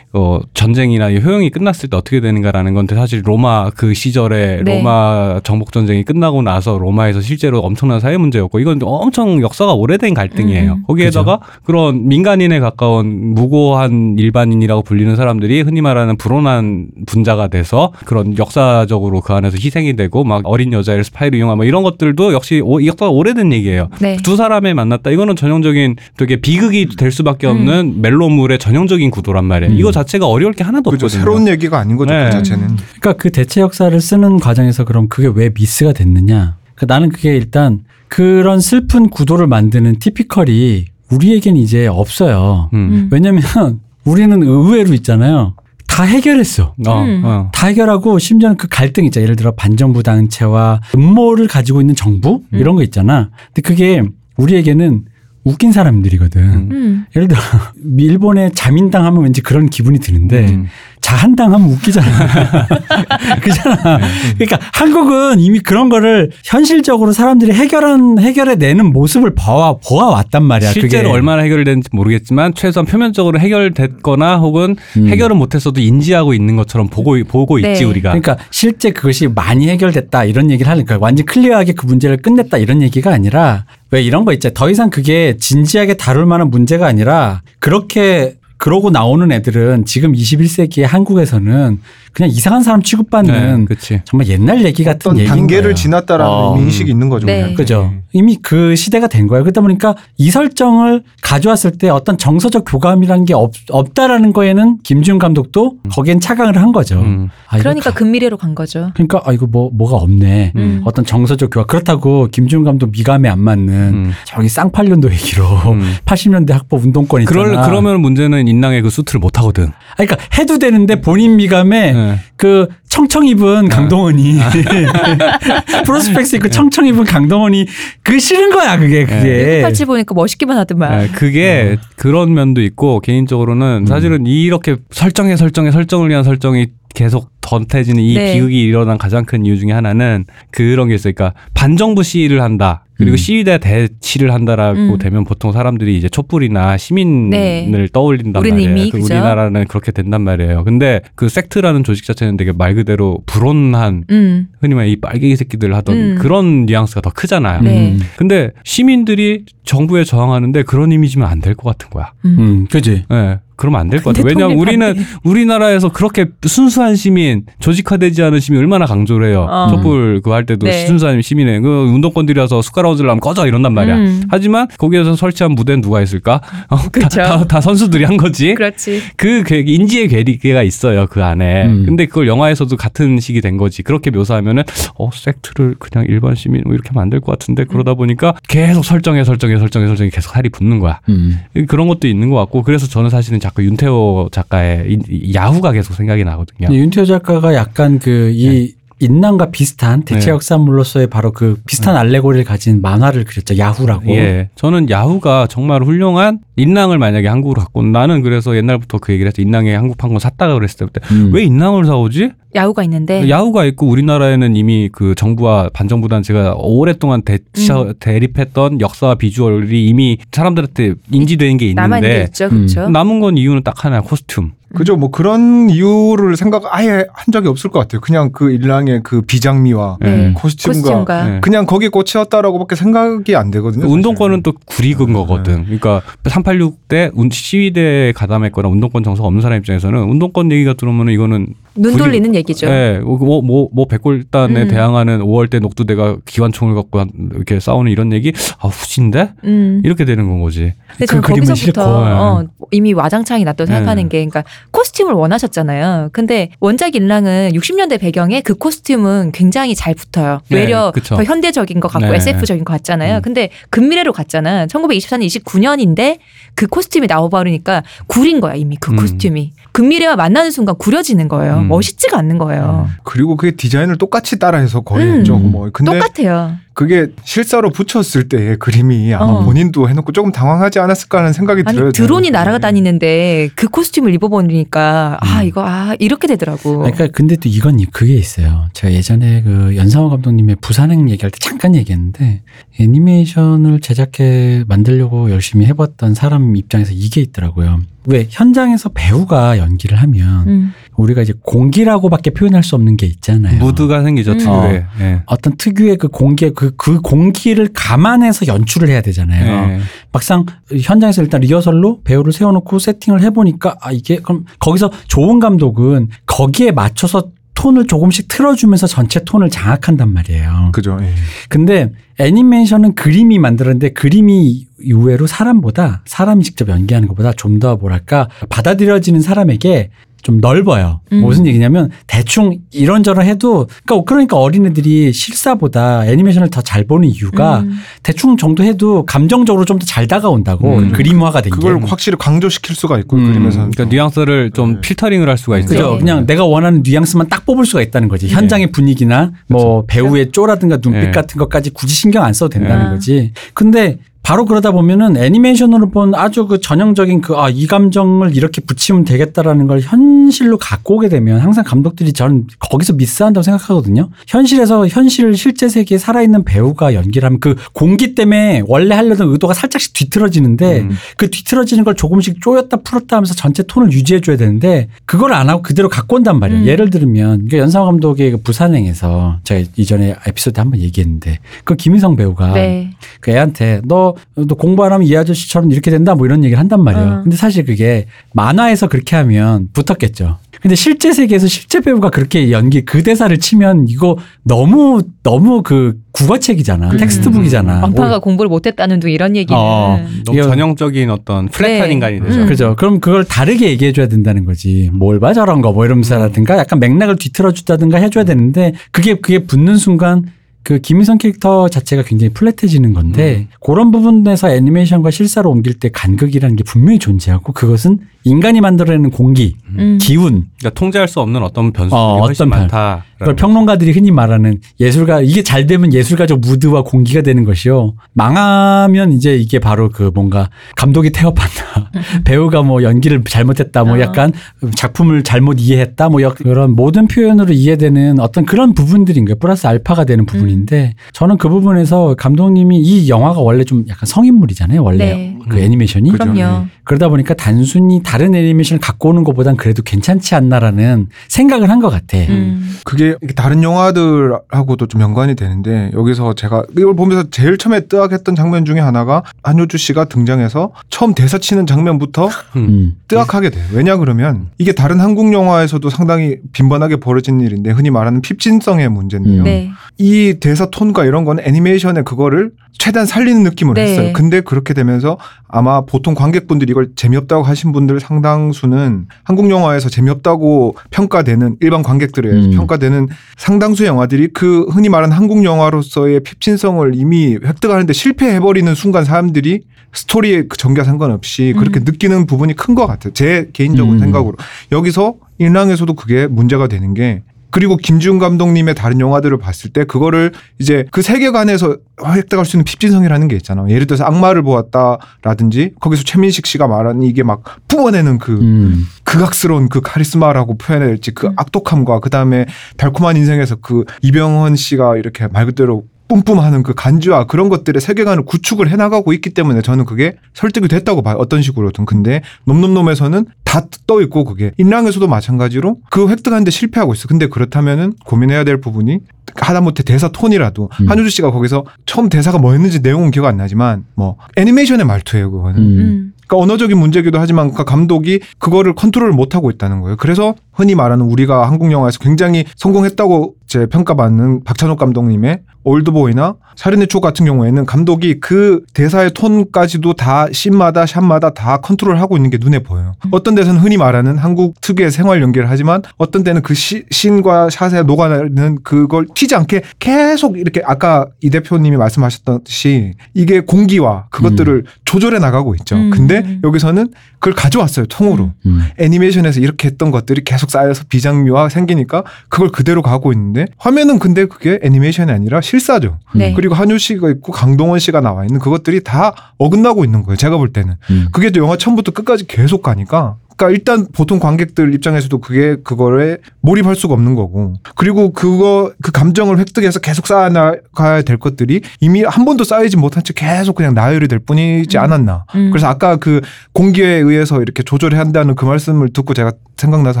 어, 전쟁이나 이 효용이 끝났을 때 어떻게 되는가라는 건데 사실 로마 그 시절에 네. 로마 정복 전쟁이 끝나고 나서 로마에서 실제로 엄청난 사회 문제였고 이건 엄청 역사가 오래된 갈등이에요. 음. 거기에다가 그런 민간인에 가까운 무고한 일반인이라고 불리는 사람들이 흔히 말하는 불온한 분자가 돼서 그런 역사적으로 그 안에서 희생이 되고 막 어린 여자를 스파이로 이용하고 뭐 이런 것들도 역시 오- 이 역사가 오래된 얘기예요. 네. 두 사람에 만났다. 이거는 전형적인 되게 비극이 될 수밖에 없는 멜로물의 전형적인 구도란 말이에요. 음. 이거 자체가 어려울 게 하나도 그죠 없거든요. 새로운 얘기가 아닌 거죠 네. 그 자체는 그러니까 그 대체 역사를 쓰는 과정에서 그럼 그게 왜 미스가 됐느냐? 그러니까 나는 그게 일단 그런 슬픈 구도를 만드는 티피컬이 우리에겐 이제 없어요. 음. 음. 왜냐면 우리는 의외로 있잖아요. 다 해결했어. 어, 음. 어. 다 해결하고 심지어는 그 갈등 있잖아. 예를 들어 반정부 단체와 음모를 가지고 있는 정부 이런 거 있잖아. 근데 그게 우리에게는 웃긴 사람들이거든. 음. 음. 예를 들어 일본의 자민당 하면 왠지 그런 기분이 드는데 음. 자한당하면 웃기잖아. 그잖아. 그러니까 한국은 이미 그런 거를 현실적으로 사람들이 해결한 해결해 내는 모습을 봐와 보아 왔단 말이야. 실제로 그게. 얼마나 해결되는지 모르겠지만 최소한 표면적으로 해결됐거나 혹은 음. 해결은 못했어도 인지하고 있는 것처럼 보고 보고 네. 있지 우리가. 그러니까 실제 그것이 많이 해결됐다 이런 얘기를 하니까 완전 클리어하게 그 문제를 끝냈다 이런 얘기가 아니라 왜 이런 거 있잖아요. 더 이상 그게 진지하게 다룰 만한 문제가 아니라 그렇게 그러고 나오는 애들은 지금 21세기의 한국에서는 그냥 이상한 사람 취급받는 네, 그치. 정말 옛날 얘기 같은 어떤 얘기인 단계를 거예요. 지났다라는 어. 인식이 있는 거죠. 네. 그냥. 그죠. 이미 그 시대가 된 거예요. 그러다 보니까 이 설정을 가져왔을 때 어떤 정서적 교감이라는 게 없, 없다라는 거에는 김지훈 감독도 거기엔 차강을 한 거죠. 음. 아, 그러니까 가- 근미래로 간 거죠. 그러니까 아 이거 뭐 뭐가 없네. 음. 어떤 정서적 교감 그렇다고 김지훈 감독 미감에 안 맞는 음. 저기 쌍팔년도 얘기로 음. 80년대 학번 운동권 있잖아. 그럴 그러면 문제는 인랑의 그 수트를 못 하거든. 아, 그러니까 해도 되는데 본인 미감에 네. 그 청청 입은 강동원이 프로스펙스 입고 청청 입은 강동원이 그 싫은 거야 그게 그게. 팔찌 보니까 멋있기만 하더만. 네, 그게 그런 면도 있고 개인적으로는 사실은 이렇게 설정에 설정에 설정을 위한 설정이 계속 덧해지는 이 네. 비극이 일어난 가장 큰 이유 중에 하나는 그런 게 있어요. 그러니까 반정부 시위를 한다. 그리고 음. 시위대 대치를 한다라고 음. 되면 보통 사람들이 이제 촛불이나 시민을 네. 떠올린단 우리는 말이에요. 이미 그? 우리나라는 그렇게 된단 말이에요. 근데 그 섹트라는 조직 자체는 되게 말 그대로 불온한 음. 흔히 말해 이 빨갱이 새끼들 하던 음. 그런 뉘앙스가 더 크잖아요. 네. 음. 근데 시민들이 정부에 저항하는데 그런 이미지면 안 될 것 같은 거야. 음. 음, 그지. 예. 그러면 안 될 것. 왜냐하면 통일 우리는 반대. 우리나라에서 그렇게 순수한 시민, 조직화되지 않은 시민 얼마나 강조를 해요. 어. 촛불 그 할 때도 네. 순수한 시민의 그 운동권들이라서 숟가락 얹으려면 꺼져 이런단 말이야. 음. 하지만 거기에서 설치한 무대는 누가 했을까? 어, 다, 그쵸. 다, 다 선수들이 한 거지. 그렇지. 그 괴- 인지의 괴리가 있어요 그 안에. 음. 근데 그걸 영화에서도 같은 식이 된 거지. 그렇게 묘사하면은 어 섹트를 그냥 일반 시민 뭐 이렇게 하면 안 될 것 같은데 그러다 보니까 계속 설정에 설정 에 설정에 설정에 계속 살이 붙는 거야. 음. 그런 것도 있는 것 같고 그래서 저는 사실은 자꾸 윤태호 작가의 야후가 계속 생각이 나거든요. 근데 윤태호 작가가 약간 그이 인난과 비슷한 대체 네. 역사물로서의 바로 그 비슷한 알레고리를 가진 만화를 그렸죠. 야후라고. 예, 저는 야후가 정말 훌륭한 인랑을 만약에 한국으로 갖고 온- 나는 그래서 옛날부터 그 얘기를 했죠. 인랑의 한국판 권 샀다가 그랬을 때 음. 왜 인랑을 사오지? 야후가 있는데. 야후가 있고 우리나라에는 이미 그 정부와 반정부 단체가 오랫동안 대, 음. 대립했던 역사와 비주얼이 이미 사람들한테 인지된 게 남아있는 게 있는데 있죠. 음. 그렇죠. 남은 건 이유는 딱 하나야 코스튬. 그죠. 뭐 그런 이유를 생각 아예 한 적이 없을 것 같아요. 그냥 그 일랑의 그 비장미와 네. 음. 코스튬과, 코스튬과. 네. 그냥 거기에 꽂혔다라고밖에 생각이 안 되거든요. 사실. 운동권은 또 구리근 거거든. 그러니까 386대 시위대에 가담했거나 운동권 정서가 없는 사람 입장에서는 운동권 얘기가 들어오면 이거는 눈 구리- 돌리는 얘기죠. 예, 뭐, 뭐, 뭐, 백골단에 음. 대항하는 5월대 녹두대가 기관총을 갖고 한- 이렇게 싸우는 이런 얘기, 아, 후진데? 음. 이렇게 되는 건 거지. 근데 그 저는 거기서부터 어, 이미 와장창이 났다고 네. 생각하는 게, 그러니까 코스튬을 원하셨잖아요. 근데 원작 인랑은 60년대 배경에 그 코스튬은 굉장히 잘 붙어요. 네, 외려 그쵸. 더 현대적인 것 같고 네. SF적인 것 같잖아요. 음. 근데 근미래로 갔잖아. 1924년, 29년인데 그 코스튬이 나와버리니까 구린 거야 이미 그 음. 코스튬이. 근미래와 만나는 순간 구려지는 거예요. 음. 멋있지가 않는 거예요. 그리고 그게 디자인을 똑같이 따라해서 거의 음. 했죠. 뭐 근데 똑같아요. 그게 실사로 붙였을 때의 그림이 아마 어. 본인도 해놓고 조금 당황하지 않았을까 하는 생각이 아니 들어요. 드론이 저는. 날아다니는데 그 코스튬을 입어보니까 아 음. 이거 아 이렇게 되더라고. 그러니까 근데 또 이건 이- 그게 있어요. 제가 예전에 그 연상호 감독님의 부산행 얘기할 때 잠깐 얘기했는데 애니메이션을 제작해 만들려고 열심히 해봤던 사람 입장에서 이게 있더라고요. 왜 현장에서 배우가 연기를 하면 음. 우리가 이제 공기라고밖에 표현할 수 없는 게 있잖아요. 무드가 생기죠, 음. 특유의. 예. 어떤 특유의 그 공기 그, 그 공기를 감안해서 연출을 해야 되잖아요. 예. 막상 현장에서 일단 리허설로 배우를 세워놓고 세팅을 해보니까 아 이게 그럼 거기서 좋은 감독은 거기에 맞춰서 톤을 조금씩 틀어주면서 전체 톤을 장악한단 말이에요. 그죠. 예. 근데 애니메이션은 그림이 만들었는데 그림이 이외로 사람보다 사람이 직접 연기하는 것보다 좀 더 뭐랄까 받아들여지는 사람에게 좀 넓어요. 음. 무슨 얘기냐면 대충 이런저런 해도 그러니까 그러니까 어린애들이 실사보다 애니메이션을 더 잘 보는 이유가 음. 대충 정도 해도 감정적으로 좀 더 잘 다가온다고 음. 그림화가 된 게. 그걸 확실히 강조시킬 수가 있고 음. 그림에서. 그러니까 뉘앙스를 좀 네. 필터링을 할 수가 있죠. 그죠. 네. 그냥 내가 원하는 뉘앙스만 딱 뽑을 수가 있다는 거지. 현장의 분위기나 뭐 배우의 쪼라든가 눈빛 네. 같은 것까지 굳이 신경 안 써도 된다는 아. 거지. 근데 바로 그러다 보면은 애니메이션으로 본 아주 그 전형적인 그 아 이 감정을 이렇게 붙이면 되겠다라는 걸 현실로 갖고 오게 되면 항상 감독들이 저는 거기서 미스한다고 생각하거든요. 현실에서 현실 실제 세계에 살아있는 배우가 연기를 하면 그 공기 때문에 원래 하려던 의도가 살짝씩 뒤틀어지는데 음. 그 뒤틀어지는 걸 조금씩 쪼였다 풀었다 하면서 전체 톤을 유지해 줘야 되는데 그걸 안 하고 그대로 갖고 온단 말이에요. 음. 예를 들면 그 연상호 감독의 그 부산행에서 제가 이전에 에피소드 한 번 얘기했는데 그 김의성 배우가 네. 그 애한테 너, 너 공부 안 하면 이 아저씨처럼 이렇게 된다 뭐 이런 얘기를 한단 말이에요. 어. 근데 사실 그게 만화에서 그렇게 하면 붙었겠죠. 근데 실제 세계에서 실제 배우가 그렇게 연기 그 대사를 치면 이거 너무 너무 그 국어책이잖아. 음. textbook이잖아. 왕파가 공부를 못했다는 둥 이런 얘기는 어. 너무 이거- 전형적인 어떤 플랫한 네. 인간이 되죠. 음. 그죠. 그럼 그걸 다르게 얘기해줘야 된다는 거지. 뭘 봐 저런 거 뭐 이러면서라든가 약간 맥락을 뒤틀어주다든가 해줘야 되는데 그게 그게 붙는 순간 그 김희성 캐릭터 자체가 굉장히 플랫해지는 건데 그런 부분에서 애니메이션과 실사로 옮길 때 간극이라는 게 분명히 존재하고 그것은 인간이 만들어내는 공기, 음. 기운 그러니까 통제할 수 없는 어떤 변수들이 어, 훨씬 어떤 변- 많다. 그걸 평론가들이 흔히 말하는 예술가 이게 잘 되면 예술가적 무드와 공기가 되는 것이요. 망하면 이제 이게 바로 그 뭔가 감독이 태업한다. 배우가 뭐 연기를 잘못했다. 뭐 어. 약간 작품을 잘못 이해했다. 뭐 역- 그런 모든 표현으로 이해되는 어떤 그런 부분들인 거예요. 플러스 알파가 되는 부분 인데 저는 그 부분에서 감독님이 이 영화가 원래 좀 약간 성인물이잖아요. 원래 네. 그 애니메이션이. 그럼요. 그러다 보니까 단순히 다른 애니메이션을 갖고 오는 것보단 그래도 괜찮지 않나라는 생각을 한 것 같아. 음. 그게 이렇게 다른 영화들하고도 좀 연관이 되는데 여기서 제가 이걸 보면서 제일 처음에 뜨악했던 장면 중에 하나가 한효주 씨가 등장해서 처음 대사 치는 장면부터 음. 뜨악하게 돼요. 왜냐 그러면 이게 다른 한국 영화에서도 상당히 빈번하게 벌어진 일인데 흔히 말하는 핍진성의 문제인데요. 음. 네. 이 대사 톤과 이런 건 애니메이션의 그거를 최대한 살리는 느낌을 네. 했어요. 근데 그렇게 되면서 아마 보통 관객분들이 이걸 재미없다고 하신 분들 상당수는 한국 영화에서 재미없다고 평가되는 일반 관객들에 의해서 음. 평가되는 상당수 영화들이 그 흔히 말하는 한국 영화로서의 핍진성을 이미 획득하는데 실패해버리는 순간 사람들이 스토리의 그 전개와 상관없이 그렇게 음. 느끼는 부분이 큰 것 같아요. 제 개인적인 음. 생각으로. 여기서 일랑에서도 그게 문제가 되는 게 그리고 김지훈 감독님의 다른 영화들을 봤을 때 그거를 이제 그 세계관에서 획득할 수 있는 핍진성이라는 게 있잖아요. 예를 들어서 악마를 보았다라든지 거기서 최민식 씨가 말하는 이게 막 뿜어내는 그 음. 극악스러운 그 카리스마라고 표현해야 될지 그 음. 악독함과 그 다음에 달콤한 인생에서 그 이병헌 씨가 이렇게 말 그대로 뿜뿜하는 그 간주와 그런 것들의 세계관을 구축을 해나가고 있기 때문에 저는 그게 설득이 됐다고 봐요. 어떤 식으로든. 근데 놈놈놈에서는 다 떠 있고 그게 인랑에서도 마찬가지로 그 획득하는데 실패하고 있어. 근데 그렇다면은 고민해야 될 부분이 하다못해 대사 톤이라도 음. 한효주 씨가 거기서 처음 대사가 뭐였는지 내용은 기억 안 나지만 뭐 애니메이션의 말투예요 그거는. 음. 음. 그러니까 언어적인 문제기도 하지만 그 감독이 그거를 컨트롤을 못 하고 있다는 거예요. 그래서 흔히 말하는 우리가 한국 영화에서 굉장히 성공했다고 제 평가받는 박찬욱 감독님의 올드보이나 살인의 추억 같은 경우에는 감독이 그 대사의 톤까지도 다 씬마다 샷마다 다 컨트롤하고 있는 게 눈에 보여요. 어떤 데서는 흔히 말하는 한국 특유의 생활 연기를 하지만 어떤 때는 그 시- 씬과 샷에 녹아내는 그걸 튀지 않게 계속 이렇게 아까 이 대표님이 말씀하셨듯이 이게 공기와 그것들을 조절해 나가고 있죠. 음. 근데 여기서는 그걸 가져왔어요 통으로. 음. 애니메이션에서 이렇게 했던 것들이 계속 쌓여서 비장미화 생기니까 그걸 그대로 가고 있는데 화면은 근데 그게 애니메이션이 아니라 실사죠. 네. 그리고 한효 씨가 있고 강동원 씨가 나와 있는 그것들이 다 어긋나고 있는 거예요. 제가 볼 때는. 음. 그게 또 영화 처음부터 끝까지 계속 가니까 그러니까 일단 보통 관객들 입장에서도 그게 그거에 몰입할 수가 없는 거고 그리고 그거 그 감정을 획득해서 계속 쌓아나가야 될 것들이 이미 한 번도 쌓이지 못한 채 계속 그냥 나열이 될 뿐이지 음. 않았나 음. 그래서 아까 그 공기에 의해서 이렇게 조절해야 한다는 그 말씀을 듣고 제가 생각나서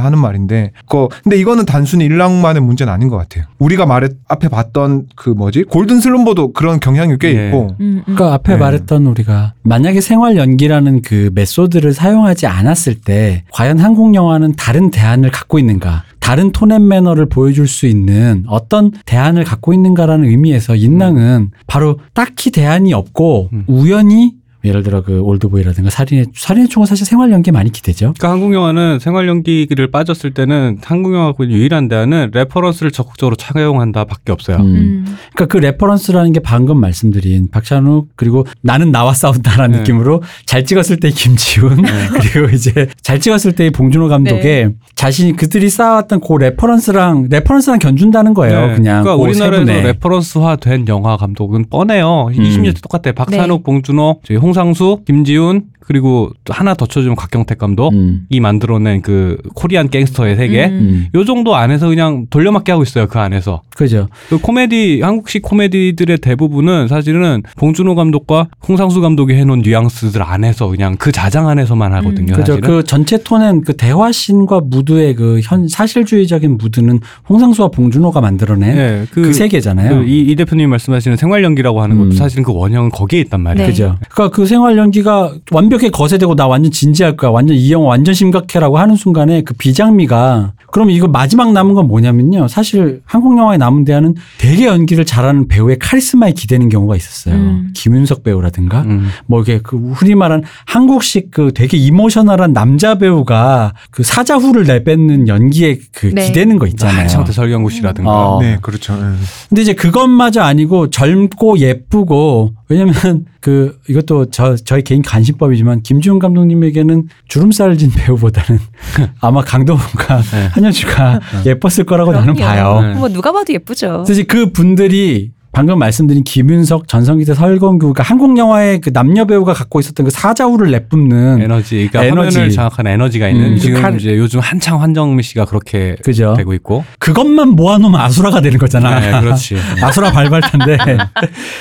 하는 말인데 그 근데 이거는 단순히 일랑만의 문제는 아닌 것 같아요 우리가 말했 앞에 봤던 그 뭐지 골든 슬럼버도 그런 경향이 꽤 예. 있고 음, 음. 그 앞에 네. 말했던 우리가 만약에 생활 연기라는 그 메소드를 사용하지 않았을 때 과연 한국 영화는 다른 대안을 갖고 있는가? 다른 톤앤 매너를 보여줄 수 있는 어떤 대안을 갖고 있는가라는 의미에서 인랑은 바로 딱히 대안이 없고 음. 우연히 예를 들어 그 올드보이라든가 살인의 살인의 총은 사실 생활 연기 많이 기대죠. 그러니까 한국 영화는 생활 연기를 빠졌을 때는 한국 영화가 유일한 데는 reference를 적극적으로 차용한다밖에 없어요. 음. 음. 그러니까 그 reference라는 게 방금 말씀드린 박찬욱 그리고 나는 나와 싸운다라는 네. 느낌으로 잘 찍었을 때 김지운 그리고 이제 잘 찍었을 때의 봉준호 감독의 자신이 그들이 쌓아왔던 그 reference랑 reference랑 견준다는 거예요. 네. 그냥 그러니까 그 우리나라에서. reference화된 영화 감독은 뻔해요. 음. 20년 똑같아. 박찬욱, 네. 봉준호, 저희 홍상수, 김지운 그리고 또 하나 더 쳐주면 곽경택 감독이 음. 만들어낸 그 Korean gangster의 세계. 음. 음. 요 정도 안에서 그냥 돌려막기 하고 있어요. 그 안에서. 그죠. 그 코미디 한국식 코미디들의 대부분은 사실은 봉준호 감독과 홍상수 감독이 해놓은 뉘앙스들 안에서 그냥 그 자장 안에서만 하거든요. 그죠. 사실은. 그 전체 톤은 그 대화신과 무드의 그 현 사실주의적인 무드는 홍상수와 봉준호가 만들어낸 네, 그, 그, 세계잖아요. 그 이, 이 대표님 말씀하시는 생활 연기라고 하는 것도 음. 사실은 그 원형은 거기에 있단 말이에요. 네. 그죠. 그러니까 그 생활 연기가 완 벽하게 거세되고 나 완전 진지할 거야. 완전 이 영화 완전 심각해라고 하는 순간에 그 비장미가 그럼 이거 마지막 남은 건 뭐냐면요. 사실 한국 영화에 남은 대안은 되게 연기를 잘하는 배우의 카리스마에 기대는 경우가 있었어요. 음. 김윤석 배우라든가 음. 뭐 이게 그 흔히 말하는 한국식 그 되게 이모셔널한 남자 배우가 그 사자후를 내뱉는 연기에 그 네. 기대는 거 있잖아요. 한창태 설경구 씨라든가. 어. 네, 그렇죠. 예. 근데 이제 그것마저 아니고 젊고 예쁘고 왜냐면 그 이것도 저 저희 개인 간신법이지만 김지훈 감독님에게는 주름살 진 배우보다는 아마 강동원과 네. 한현주가 예뻤을 거라고 나는 그럼요. 봐요. 네. 뭐 누가 봐도 예쁘죠. 이제 그 분들이 방금 말씀드린 김윤석, 전성기대, 설건규가 한국 영화의 그 남녀 배우가 갖고 있었던 그 사자후를 내뿜는 에너지, 그러니까 에너지. 화면을 장악한 에너지가 있는 음, 지금 칼- 이제 요즘 한창 환정미 씨가 그렇게 그죠. 되고 있고. 그것만 모아놓으면 아수라가 되는 거잖아. 네, 그렇지. 아수라 발발탄데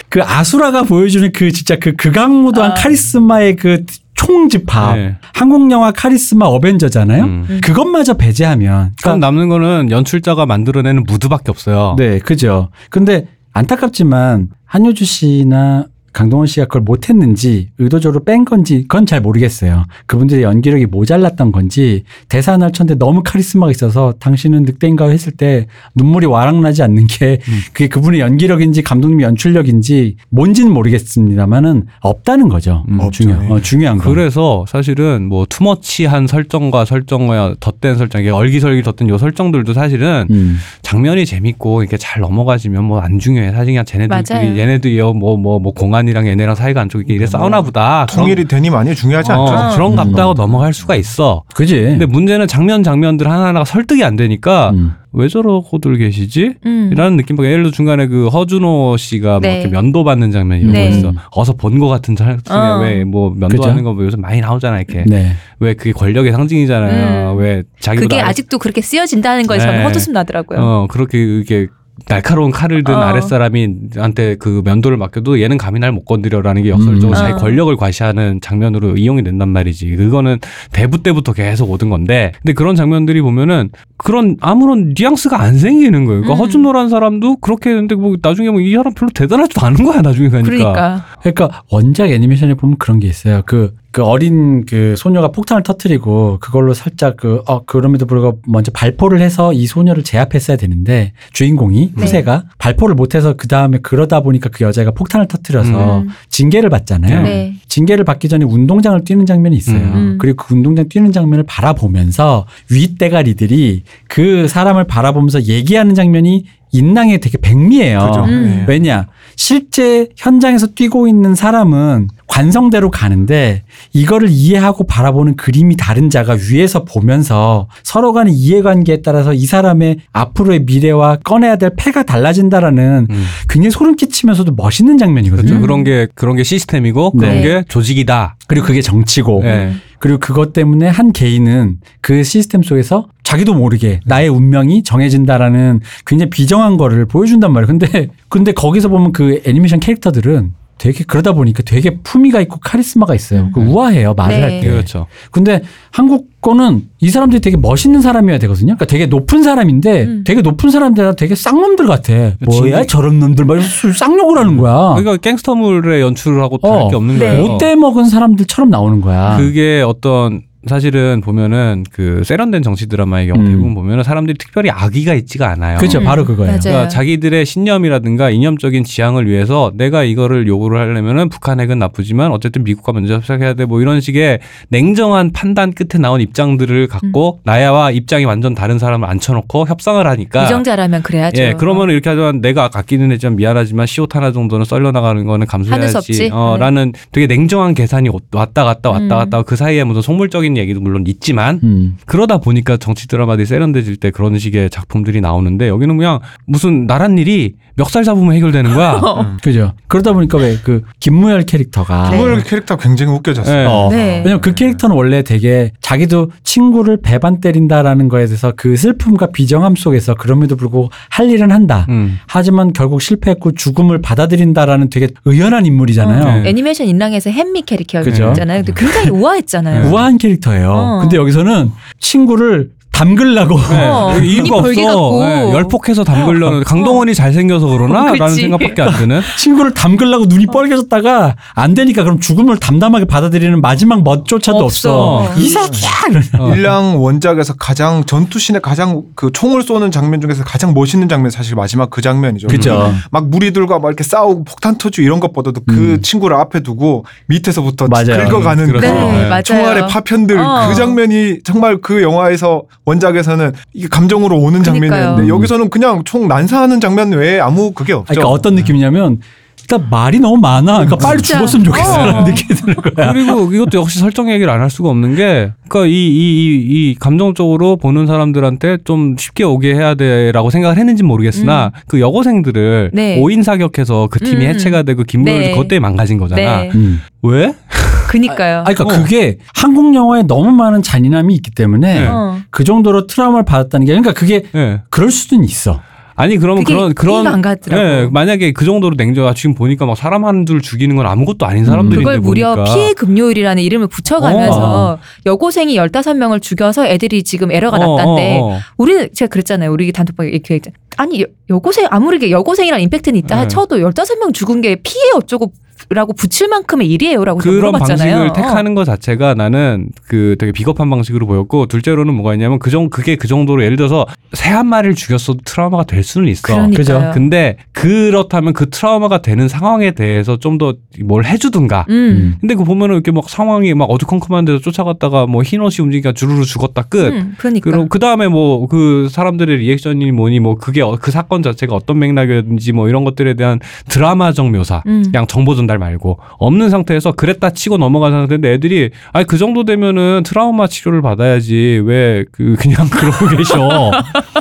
그 아수라가 보여주는 그 진짜 그 극악무도한 아. 카리스마의 그 총집합 네. 한국 영화 카리스마 어벤져잖아요. 음. 그것마저 배제하면 그럼 남는 거는 연출자가 만들어내는 무드밖에 없어요. 네, 그죠. 근데 안타깝지만 한효주 씨나 강동원 씨가 그걸 못했는지 의도적으로 뺀 건지 그건 잘 모르겠어요. 그분들의 연기력이 모자랐던 건지 대사 하나를 쳤는데 너무 카리스마가 있어서 당신은 늑대인가 했을 때 눈물이 와락 나지 않는 게 그게 그분의 연기력인지 감독님의 연출력인지 뭔지는 모르겠습니다만은 없다는 거죠. 음. 중요, 네. 어, 중요한 거. 그래서 사실은 뭐 투머치한 설정과 설정과 덧댄 설정, 이게 얼기설기 덧댄 요 설정들도 사실은 음. 장면이 재밌고 이렇게 잘 넘어가지면 뭐 안 중요해. 사실 그냥 쟤네들끼리 맞아요. 얘네들이요 뭐뭐뭐 공안 이랑 얘네랑 사이가 안 좋게 이래 싸우나 보다. 통일이 되니 많이 중요하지 않죠. 어, 그런 음. 같다고 넘어갈 수가 있어. 그지. 근데 문제는 장면 장면들 하나하나가 설득이 안 되니까 음. 왜 저러고들 계시지? 음. 이라는 느낌 받게 예를 들어 중간에 그 허준호 씨가 뭐 네. 이렇게 면도 받는 장면 이런 네. 거 있어. 어서 본 거 같은 장면 어. 왜뭐? 면도하는 거 뭐 요즘 많이 나오잖아 이렇게. 네. 왜 그게 권력의 상징이잖아요. 음. 왜 자기보다 그게 아직도 그렇게 쓰여진다는 거에 저는 네. 헛웃음 나더라고요. 어 그렇게 이게 날카로운 칼을 든 어. 아랫사람이한테 그 면도를 맡겨도 얘는 감히 날 못 건드려라는 게 역설적으로 음. 자기 어. 권력을 과시하는 장면으로 이용이 된단 말이지. 그거는 대부 때부터 계속 오던 건데 근데 그런 장면들이 보면은 그런 아무런 뉘앙스가 안 생기는 거예요. 그러니까 음. 허준호란 사람도 그렇게 했는데 뭐 나중에 뭐 이 사람 별로 대단하지도 않은 거야 나중에 가니까. 그러니까. 그러니까 원작 애니메이션에 보면 그런 게 있어요. 그, 그 어린 그 소녀가 폭탄을 터트리고 그걸로 살짝 그, 어, 그럼에도 불구하고 먼저 발포를 해서 이 소녀를 제압했어야 되는데 주인공이 네. 후세가 발포를 못해서 그 다음에 그러다 보니까 그 여자가 폭탄을 터트려서 음. 징계를 받잖아요. 네. 징계를 받기 전에 운동장을 뛰는 장면이 있어요. 음. 그리고 그 운동장 뛰는 장면을 바라보면서 윗대가리들이 그 사람을 바라보면서 얘기하는 장면이 인랑에 되게 백미해요. 그죠. 음. 네. 왜냐? 실제 현장에서 뛰고 있는 사람은 관성대로 가는데 이거를 이해하고 바라보는 그림이 다른 자가 위에서 보면서 서로 간의 이해관계에 따라서 이 사람의 앞으로의 미래와 꺼내야 될 패가 달라진다라는 음. 굉장히 소름 끼치면서도 멋있는 장면이거든요. 그렇죠. 음. 그런 게 그런 게 시스템이고 그런 네. 게 조직이다. 그리고 그게 정치고 네. 그리고 그것 때문에 한 개인은 그 시스템 속에서 자기도 모르게 나의 운명이 정해진다라는 굉장히 비정한 거를 보여준단 말이에요. 근데 근데 거기서 보면 그 애니메이션 캐릭터들은 되게 그러다 보니까 되게 품위가 있고 카리스마가 있어요. 그 우아해요 말을 네. 할 때. 그렇죠. 근데 한국 거는 이 사람들이 되게 멋있는 사람이어야 되거든요. 그러니까 되게 높은 사람인데 음. 되게 높은 사람들 되게 쌍놈들 같아. 뭐야. 저런 놈들 막 이러면서 쌍욕을 하는 거야. 그러니까 갱스터물의 연출을 하고 다를 어. 게 없는 네. 거예요. 못돼 먹은 사람들처럼 나오는 거야. 그게 어떤 사실은 보면은 그 세련된 정치 드라마의 경우 음. 대부분 보면은 사람들이 특별히 악의가 있지가 않아요. 그렇죠. 음, 바로 그거예요. 맞아요. 그러니까 자기들의 신념이라든가 이념적인 지향을 위해서 내가 이거를 요구를 하려면은 북한 핵은 나쁘지만 어쨌든 미국과 먼저 협상해야 돼 뭐 이런 식의 냉정한 판단 끝에 나온 입장들을 갖고 나야와 입장이 완전 다른 사람을 앉혀놓고 협상을 하니까 유정자라면 그래야죠. 예, 그러면 이렇게 하지만 내가 아끼는 애좀 미안하지만 시옷 하나 정도는 썰려 나가는 거는 감수해야지. 없지. 어, 네. 라는 되게 냉정한 계산이 왔다 갔다 왔다 음. 갔다 그 사이에 무슨 속물적인 얘기도 물론 있지만 음. 그러다 보니까 정치 드라마들이 세련돼질 때 그런 식의 작품들이 나오는데 여기는 그냥 무슨 나란 일이 멱살 잡으면 해결되는 거야. 그죠. 그러다 보니까 왜 그 김무열 캐릭터가 네. 김무열 캐릭터 굉장히 웃겨졌어요. 예. 어. 네. 왜냐면 그 캐릭터는 원래 되게 자기도 친구를 배반 때린다라는 거에 대해서 그 슬픔과 비정함 속에서 그럼에도 불구하고 할 일은 한다. 음. 하지만 결국 실패했고 죽음을 받아들인다라는 되게 의연한 인물이잖아요. 네. 어, 애니메이션 인랑에서 햄미. 캐릭터였잖아요. 근데 굉장히 우아했잖아요. 우아한 캐릭터 예요. 어. 근데 여기서는 친구를 담글라고 네. 어, 여기 이유가 없어. 네, 열폭해서 담글려는 강동원이 잘생겨서 그러나? 어, 라는. 생각밖에 안 드는. 친구를 담글라고 눈이 뻘개졌다가 안 되니까 그럼 죽음을 담담하게 받아들이는 마지막 멋조차도 없어. 없어. 이 새끼야! 어. 일랑 원작에서 가장 전투신의 가장 그 총을 쏘는 장면 중에서 가장 멋있는 장면 사실 마지막 그 장면이죠. 그죠. 막 무리들과 막 이렇게 싸우고 폭탄 터지고 이런 것보다도 그 음. 친구를 앞에 두고 밑에서부터 맞아요. 긁어가는 음, 그렇죠. 그 네, 네. 총알의 파편들 어. 그 장면이 정말 그 영화에서 원작에서는 이게 감정으로 오는. 장면이었는데 음. 여기서는 그냥 총 난사하는 장면 외에 아무 그게 없죠. 그러니까 어떤 느낌이냐면 일단 말이 너무 많아. 그러니까 빨리 진짜. 죽었으면 좋겠어라는 어. 느낌이 드는 거야. 그리고 이것도 역시 설정 얘기를 안 할 수가 없는 게, 그러니까 이, 이, 이, 이 감정적으로 보는 사람들한테 좀 쉽게 오게 해야 돼라고 생각을 했는지 모르겠으나, 그 여고생들을 네. 오인 사격해서 그 팀이 음. 해체가 되고 김무열 네. 그것 때문에 망가진 거잖아. 네. 음. 왜? 그니까요. 아, 그러니까 어. 그게 한국 영화에 너무 많은 잔인함이 있기 때문에 네. 어. 그 정도로 트라우마를 받았다는 게 그러니까 그게 예. 그럴 수는 있어. 아니 그러면 그런 그런 이해가 안 가더라고. 예, 만약에 그 정도로 냉정 아, 지금 보니까 막 사람 한줄 죽이는 건 아무것도 아닌 사람들인데 그걸 무려 보니까. 피해 금요일이라는 이름을 붙여가면서 어. 여고생이 15명을 죽여서 애들이 지금 에러가 어, 났다는데 어, 어. 우리는 제가 그랬잖아요. 우리 단톡방에 이렇게 했잖아요. 아니 여- 여고생 아무리 이게 여고생이라는 임팩트는 있다 네. 쳐도 15명 죽은 게 피해 어쩌고 라고 붙일 만큼의 일이에요라고 그런 물어봤잖아요. 방식을 어. 택하는 것 자체가 나는 그 되게 비겁한 방식으로 보였고 둘째로는 뭐가 있냐면 그정 그게 그 정도로 예를 들어서 새 한 마리를 죽였어도 트라우마가 될 수는 있어. 그러니까요. 그죠? 근데 그렇다면 그 트라우마가 되는 상황에 대해서 좀 더 뭘 해주든가. 음. 근데 그 보면은 이렇게 막 상황이 막 어두컴컴한 데서 쫓아갔다가 뭐 흰 옷이 움직이니까 주르르 죽었다 끝. 음, 그러니까. 그럼 그 다음에 뭐 그 사람들의 리액션이 뭐니 뭐 그게 어- 그 사건 자체가 어떤 맥락이었는지 뭐 이런 것들에 대한 드라마적 묘사 음. 그냥 정보 전달 말고 없는 상태에서 그랬다 치고 넘어간 상태인데 애들이 아니 그 정도 되면은 트라우마 치료를 받아야지 왜 그 그냥 그러고 계셔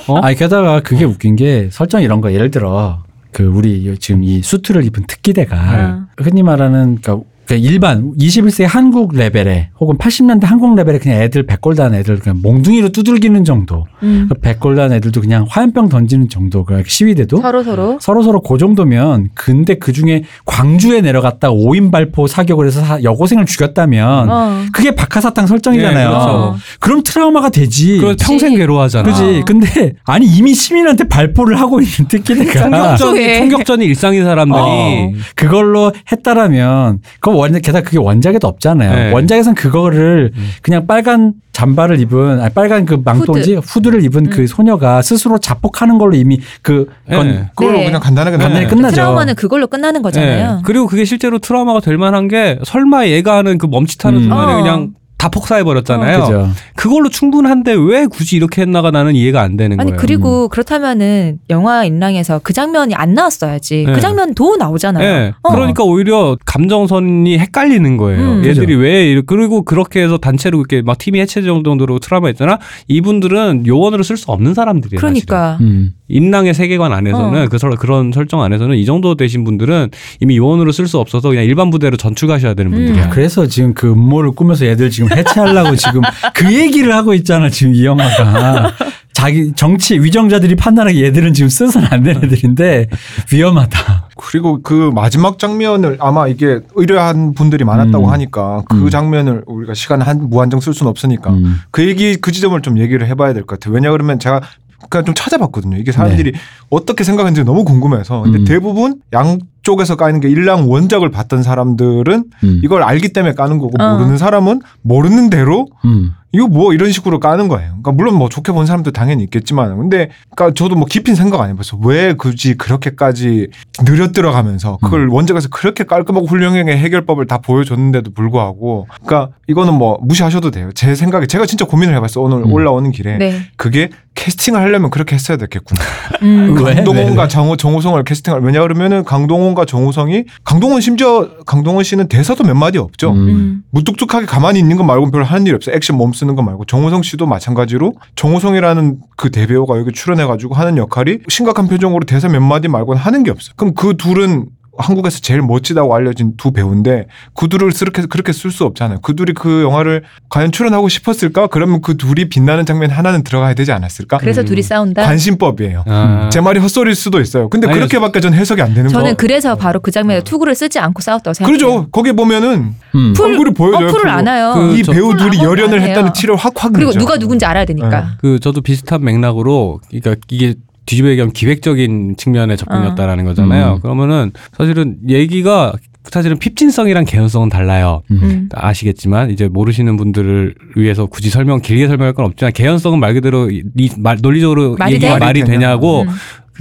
어? 아니 게다가 그게 웃긴 게 설정 이런 거 예를 들어 그 우리 지금 이 수트를 입은 특기대가 어. 흔히 말하는 그러니까 그 일반 21세기 한국 레벨에 혹은 80년대 한국 레벨에 그냥 애들 백골단 애들 그냥 몽둥이로 두들기는 정도 음. 그 백골단 애들도 그냥 화염병 던지는 정도 그 시위대도 서로 서로 서로 서로 그 정도면 근데 그 중에 광주에 내려갔다 오인 발포 사격을 해서 사- 여고생을 죽였다면 어. 그게 박하사탕 설정이잖아요. 네, 그렇죠. 어. 그럼 트라우마가 되지. 그럼 평생 괴로워하잖아 그지. 근데 아니 이미 시민한테 발포를 하고 있는 총격전이 평소에. 총격전이 일상인 사람들이 어, 그걸로 했다라면 그 원, 게다가 그게 원작에도 없잖아요. 네. 원작에선 그거를 그냥 빨간 잠바를 입은 아니 빨간 그 망토지 후드. 를 입은 그 소녀가 스스로 자폭하는 걸로 이미 그 건, 네. 그걸로 네. 그냥 간단하게 간단히. 끝나죠. 트라우마는 그걸로 끝나는 거잖아요. 예. 그리고 그게 실제로 트라우마가 될 만한 게 설마 얘가 하는 그 멈칫하는 음. 순간에 어. 그냥 다 폭사해 버렸잖아요. 그죠. 그걸로 충분한데 왜 굳이 이렇게 했나가 나는 이해가 안 되는 아니 거예요. 그리고 그렇다면은 영화 인랑에서 그 장면이 안 나왔어야지. 네. 그 장면 도 나오잖아요. 예. 어. 그러니까 오히려 감정선이 헷갈리는 거예요. 음. 얘들이 왜 이러- 그리고 그렇게 해서 단체로 이렇게 막 팀이 해체 정도로 트라우마 있잖아. 이분들은 요원으로 쓸 수 없는 사람들이에요. 그러니까 음. 인랑의 세계관 안에서는 어. 그 설- 그런 설정 안에서는 이 정도 되신 분들은 이미 요원으로 쓸 수 없어서 그냥 일반 부대로 전출 가셔야 되는 음. 분들이야. 그래서 지금 그 음모를 꾸며서 얘들 지금 해체하려고 지금 그 얘기를 하고 있잖아 지금 이 영화가 자기 정치 위정자들이 판단하기 얘들은 지금 쓰서는 안 되는 애들인데 위험하다. 그리고 그 마지막 장면을 아마 이게 의뢰한 분들이 많았다고 음. 하니까 그 음. 장면을 우리가 시간 한 무한정 쓸 수는 없으니까 음. 그 얘기 그 지점을 좀 얘기를 해봐야 될 것 같아요. 왜냐 그러면 제가 그냥 좀 찾아봤거든요. 이게 사람들이 어떻게 생각하는지 너무 궁금해서 근데 음. 대부분 양쪽 쪽에서 까는 게 일랑 원작을 봤던 사람들은 음. 이걸 알기 때문에 까는 거고 어. 모르는 사람은 모르는 대로 음. 이거 뭐 이런 식으로 까는 거예요. 그러니까 물론 뭐 좋게 본 사람도 당연히 있겠지만 근데 그러니까 저도 뭐 깊은 생각 안 해봤어. 왜 굳이 그렇게까지 느려 들어가면서 그걸 원작에서 그렇게 깔끔하고 훌륭하게 해결법을 다 보여줬는데도 불구하고 그러니까 이거는 뭐 무시하셔도 돼요. 제 생각에 제가 진짜 고민을 해봤어. 오늘 음. 올라오는 길에 네. 그게 캐스팅을 하려면 그렇게 했어야 됐겠구나. 음. 왜? 강동원과 정우, 정우성을 캐스팅을 왜냐 그러면은 강동원과 정우성이 강동원 심지어 강동원 씨는 대사도 몇 마디 없죠. 음. 음. 무뚝뚝하게 가만히 있는 것 말고 별로 하는 일이 없어요. 액션 몸 쓰는 것 말고 정우성 씨도 마찬가지로 정우성이라는 그 대배우가 여기 출연해가지고 하는 역할이 심각한 표정으로 대사 몇 마디 말고는 하는 게 없어요. 그럼 그 둘은 한국에서 제일 멋지다고 알려진 두 배우인데 그 둘을 그렇게 그렇게 쓸 수 없잖아요. 그 둘이 그 영화를 과연 출연하고 싶었을까? 그러면 그 둘이 빛나는 장면 하나는 들어가야 되지 않았을까? 그래서 음. 둘이 싸운다. 관심법이에요. 아. 제 말이 헛소리일 수도 있어요. 근데 아니, 그렇게밖에 전 해석이 안 되는 저는 거. 그래서 바로 그 장면에 투구를 쓰지 않고 싸웠다고 생각해요. 그러죠. 거기 보면은 음. full- 얼굴이 보여져요. 어, full을. 안 와요. 그이 저- 배우 둘이 full 열연을 했다는. 티를 확확 그리고. 누가 누군지 알아야 되니까. 네. 그 저도 비슷한 맥락으로 그러니까 이게 뒤집어 얘기하면 기획적인 측면의 접근이었다라는 거잖아요. 음. 그러면은 사실은 얘기가 사실은 핍진성이랑 개연성은 달라요. 음. 음. 아시겠지만 이제 모르시는 분들을 위해서 굳이 설명 길게 설명할 건 없지만 개연성은 말 그대로 이, 이 말, 논리적으로 말이 얘기가 돼? 말이 되냐고 음.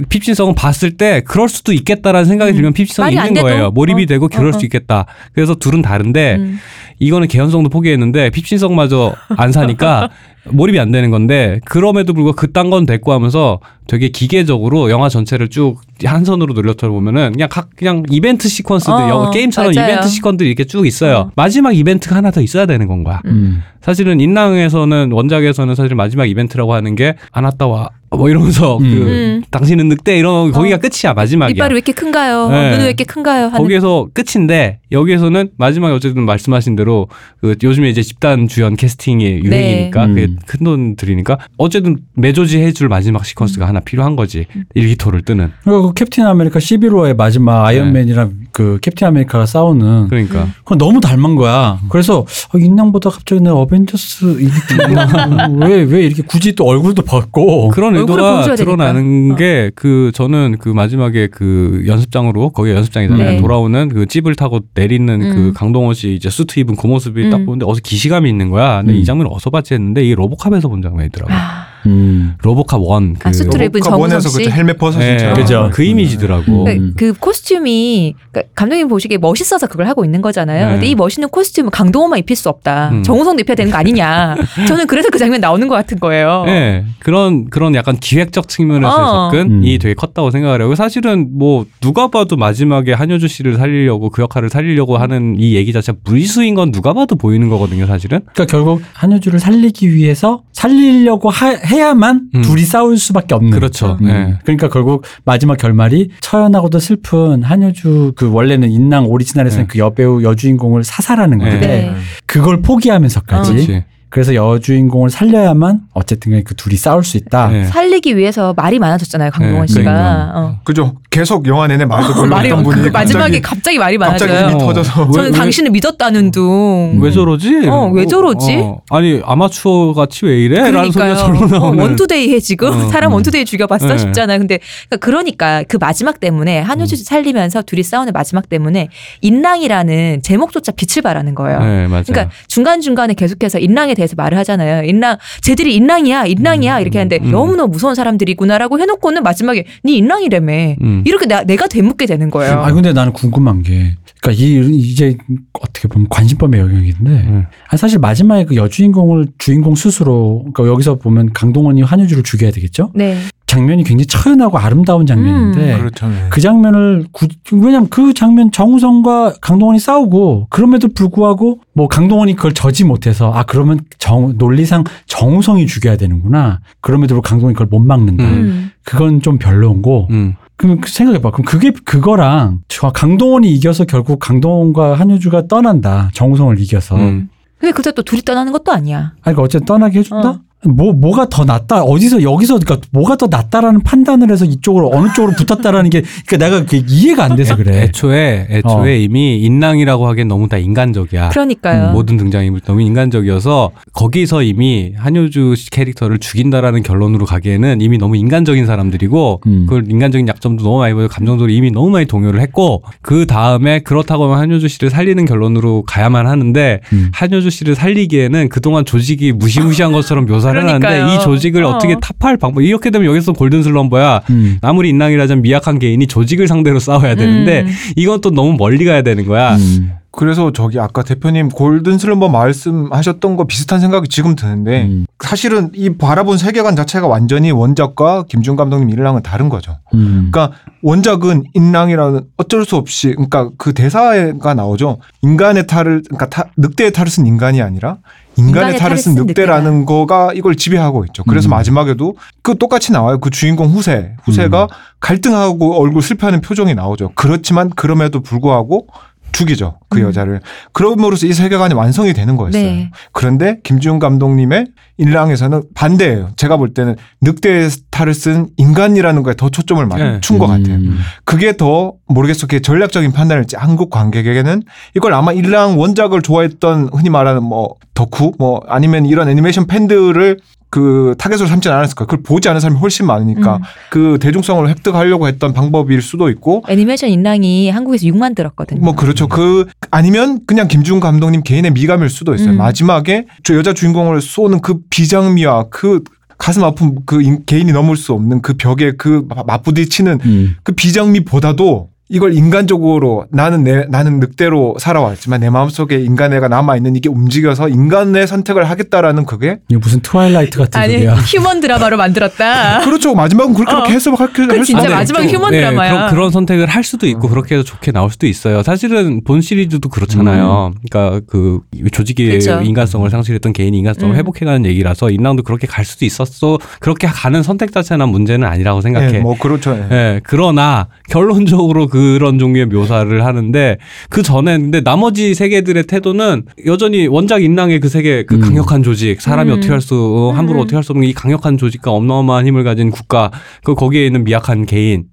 핍진성은 봤을 때 그럴 수도 있겠다라는 생각이 음. 들면 안 있는? 거예요. 몰입이 어. 되고 그럴 어, 어. 수 있겠다. 그래서 둘은 다른데 음. 이거는 개연성도 포기했는데 핍신성마저 안 사니까 몰입이 안 되는 건데 그럼에도 불구하고 그딴 건 됐고 하면서 되게 기계적으로 영화 전체를 쭉한 선으로 놀려쳐 보면은 그냥 각 그냥 이벤트 시퀀스들 어, 영화 게임처럼 맞아요. 이벤트 시퀀들이 이렇게 쭉 있어요. 어. 마지막 이벤트가 하나 더 있어야 되는 건 거야. 음. 사실은 인랑에서는 원작에서는 사실 마지막 이벤트라고 하는 게안 왔다 와. 뭐 이러면서 음. 그 음. 당신은 늑대 이런 거기가 어. 끝이야 마지막이야. 이빨이 왜 이렇게 큰가요? 네. 눈은 왜 이렇게 큰가요? 하는 거기에서 끝인데 여기에서는 마지막에 어쨌든 말씀하신 대로 그 요즘에 이제 집단 주연 캐스팅이 유행이니까 네. 그게 음. 큰돈 들이니까 어쨌든 매조지 해줄 마지막 시퀀스가 하나 필요한 거지 일기토를 뜨는 그 캡틴 아메리카 11호의 마지막 아이언맨이랑 그 캡틴 아메리카가 싸우는 그러니까 그건 너무 닮은 거야. 그래서 어, 인랑 보다 갑자기 내 어벤져스 이 느낌 왜왜 이렇게 굳이 또 얼굴도 벗고 그런 의도가 드러나는. 어. 게그 저는 그 마지막에 그 연습장으로 거기 연습장이잖아요 네. 돌아오는 그 찝을 타고 내리는 그 음. 강동원 씨 이제 수트 입은 그 모습이 딱 음. 보는데 어서 기시감이 있는 거야 근데 음. 이 장면 을 어디서 봤지 했는데 이게 로보캅에서 본 장면이더라고 아, 음. 로보캅 one 그, 아, 수트를 입은 로보캅 정우성 one에서 씨? 헬멧 벗어진처럼 네, 그죠. 그 이미지더라고 음. 그, 그 코스튬이 그러니까 감독님 보시기에 멋있어서 그걸 하고 있는 거잖아요. 네. 근데 이 멋있는 코스튬은 강동원만 입힐 수 없다. 음. 정우성도 입혀야 되는 거 아니냐. 저는 그래서 그 장면 나오는 것 같은 거예요. 네, 그런 그런 약간 기획적 측면에서 어. 접근이 음. 되게 컸다고 생각을 해요. 사실은 뭐 누가 봐도 마지막에 한효주 씨를 살리려고 그 역할을 살리려고 하는 이 얘기 자체가 무리수인 건 누가 봐도 보이는 거거든요, 사실은. 그러니까 결국 한효주를 살리기 위해서 살리려고 하- 해야만 음. 둘이 싸울 수밖에 없는. 그렇죠. 음. 네. 그러니까 결국 마지막 결말이 처연하고도 슬픈 한효주 그 원래는 인랑 오리지널에서는 네. 그 여배우 여주인공을 사살하는 네. 건데 네. 그걸 포기하면서까지 그렇지. 그래서 여주인공을 살려야만 어쨌든 간에 그 둘이 싸울 수 있다. 네. 살리기 위해서 말이 많아졌잖아요, 강동원 네, 씨가. 그러니까. 어. 그죠. 계속 영화 내내 말도 없던 분이 그 마지막에 갑자기, 갑자기 말이 갑자기 많아져요. 입이 터져서 저는 왜- 당신을 믿었다는 둥. 왜 저러지? 어, 왜 저러지? 어, 아니 아마추어 같이 왜 이래? 라는 소리가 그러니까요. 절로 어, 나오는. one two day 해 지금 어, 사람 음. one two day 죽여봤어 네. 싶잖아요. 근데 그러니까, 그러니까 그 마지막 때문에 한효주 음. 씨 살리면서 둘이 싸우는 마지막 때문에 인랑이라는 제목조차 빛을 발하는 거예요. 네, 맞아요. 그러니까 중간 중간에 계속해서 인랑에 대해서 말을 하잖아요. 인랑 쟤들이 인랑이야, 인랑이야 음, 이렇게 하는데 음. 너무너무 무서운 사람들이구나라고 해놓고는 마지막에 네 인랑이라며 음. 이렇게 나, 내가 되묻게 되는 거예요. 아 근데 나는 궁금한 게 그러니까 이 이제 어떻게 보면 관심법의 영역인데 음. 사실 마지막에 그 여주인공을 주인공 스스로 그러니까 여기서 보면 강동원이 한효주를 죽여야 되겠죠? 네. 장면이 굉장히 처연하고 아름다운 장면인데 그렇죠. 네. 그 장면을 구, 왜냐면 그 장면 정우성과 강동원이 싸우고 그럼에도 불구하고 뭐 강동원이 그걸 저지 못해서 아 그러면 정 논리상 정우성이 죽여야 되는구나 그럼에도 불구하고 강동원이 그걸 못 막는다 음. 음. 그건 좀 별로인고 음. 그럼 그 생각해봐 그럼 그게 그거랑 저 강동원이 이겨서 결국 강동원과 한효주가 떠난다 정우성을 이겨서 음. 근데 그때 또 둘이 떠나는 것도 아니야. 아니 그러니까 어쨌든 떠나게 해준다 어. 뭐 뭐가 더 낫다 어디서 여기서 그러니까 뭐가 더 낫다라는 판단을 해서 이쪽으로 어느 쪽으로 붙었다라는 게 그러니까 내가 그게 이해가 안 돼서 그래. 애초에 애초에 어. 이미 인랑이라고 하기엔 너무 다 인간적이야. 그러니까요. 음, 모든 등장인물 너무 인간적이어서 거기서 이미 한효주 씨 캐릭터를 죽인다라는 결론으로 가기에는 이미 너무 인간적인 사람들이고 음. 그 인간적인 약점도 너무 많이 보여 감정적으로 이미 너무 많이 동요를 했고 그 다음에 그렇다고 하면 한효주 씨를 살리는 결론으로 가야만 하는데 음. 한효주 씨를 살리기에는 그동안 조직이 무시무시한 것처럼 묘사 그러니까요. 이 조직을 어. 어. 떻게 타파할 방법 이렇게 되면 여기서 골든 슬럼버야 음. 아무리 인랑이라자면 미약한 개인이 조직을 상대로 싸워야 되는데 음. 이건 또 너무 멀리 가야 되는 거야. 음. 그래서 저기 아까 대표님 골든 슬럼버 말씀하셨던 거 비슷한 생각이 지금 드는데 음. 사실은 이 바라본 세계관 자체가 완전히 원작과 김준 감독님 일랑은 다른 거죠. 음. 그러니까 원작은 인랑이라는 어쩔 수 없이 그러니까 그 대사가 나오죠. 인간의 탈을 그러니까 타- 늑대의 탈을 쓴 인간이 아니라 인간의 탈을 쓴 늑대라는 거가 이걸 지배하고 있죠. 그래서 음. 마지막에도 그 똑같이 나와요. 그 주인공 후세 후세가 갈등하고 얼굴 슬퍼하는 표정이 나오죠. 그렇지만 그럼에도 불구하고 죽이죠 그 음. 여자를 그럼으로써 이 세계관이 완성이 되는 거였어요. 네. 그런데 김지훈 감독님의 일랑에서는 반대예요. 제가 볼 때는 늑대의 탈을 쓴 인간이라는 거에 더 초점을 맞춘 것 같아요. 음. 그게 더 모르겠어. 그게 전략적인 판단일지 한국 관객에게는 이걸 아마 일랑 원작을 좋아했던 흔히 말하는 뭐 덕후 뭐 아니면 이런 애니메이션 팬들을 그 타겟으로 삼지는 않았을 거예요. 그걸 보지 않은 사람이 훨씬 많으니까 음. 그 대중성을 획득하려고 했던 방법일 수도 있고 애니메이션 인랑이 한국에서 6만 들었거든요. 뭐 그렇죠. 그 아니면 그냥 김지운 감독님 개인의 미감일 수도 있어요. 음. 마지막에 저 여자 주인공을 쏘는 그 비장미와 그 가슴 아픈 그 인- 개인이 넘을 수 없는 그 벽에 그 마- 맞부딪히는 음. 그 비장미보다도 이걸 인간적으로 나는 내 나는 늑대로 살아왔지만 내 마음속에 인간애가 남아 있는 이게 움직여서 인간의 선택을 하겠다라는 그게 이게 무슨 트와일라이트 같은 아니 소리야. 휴먼 드라마로 만들었다. 그렇죠. 마지막은 그렇게 어. 해석할 수 그건 진짜 네, 마지막에 또, 휴먼 드라마야. 그런, 그런 선택을 할 수도 있고 그렇게 해서 좋게 나올 수도 있어요. 사실은 본 시리즈도 그렇잖아요. 그러니까 그 조직의 그쵸. 인간성을 상실했던 개인이 인간성을 음. 회복해가는 얘기라서 인랑도 그렇게 갈 수도 있었어. 그렇게 가는 선택 자체는 문제는 아니라고 생각해. 예, 뭐 그렇죠. 예. 예, 그러나 결론적으로 그런 종류의 묘사를 하는데 그 전에 근데 나머지 세계들의 태도는 여전히 원작 인랑의 그 세계 그 음. 강력한 조직 사람이 음. 어떻게 할수 어, 함부로 음. 어떻게 할 수 없는 이 강력한 조직과 어마어마한 힘을 가진 국가 그 거기에 있는 미약한 개인이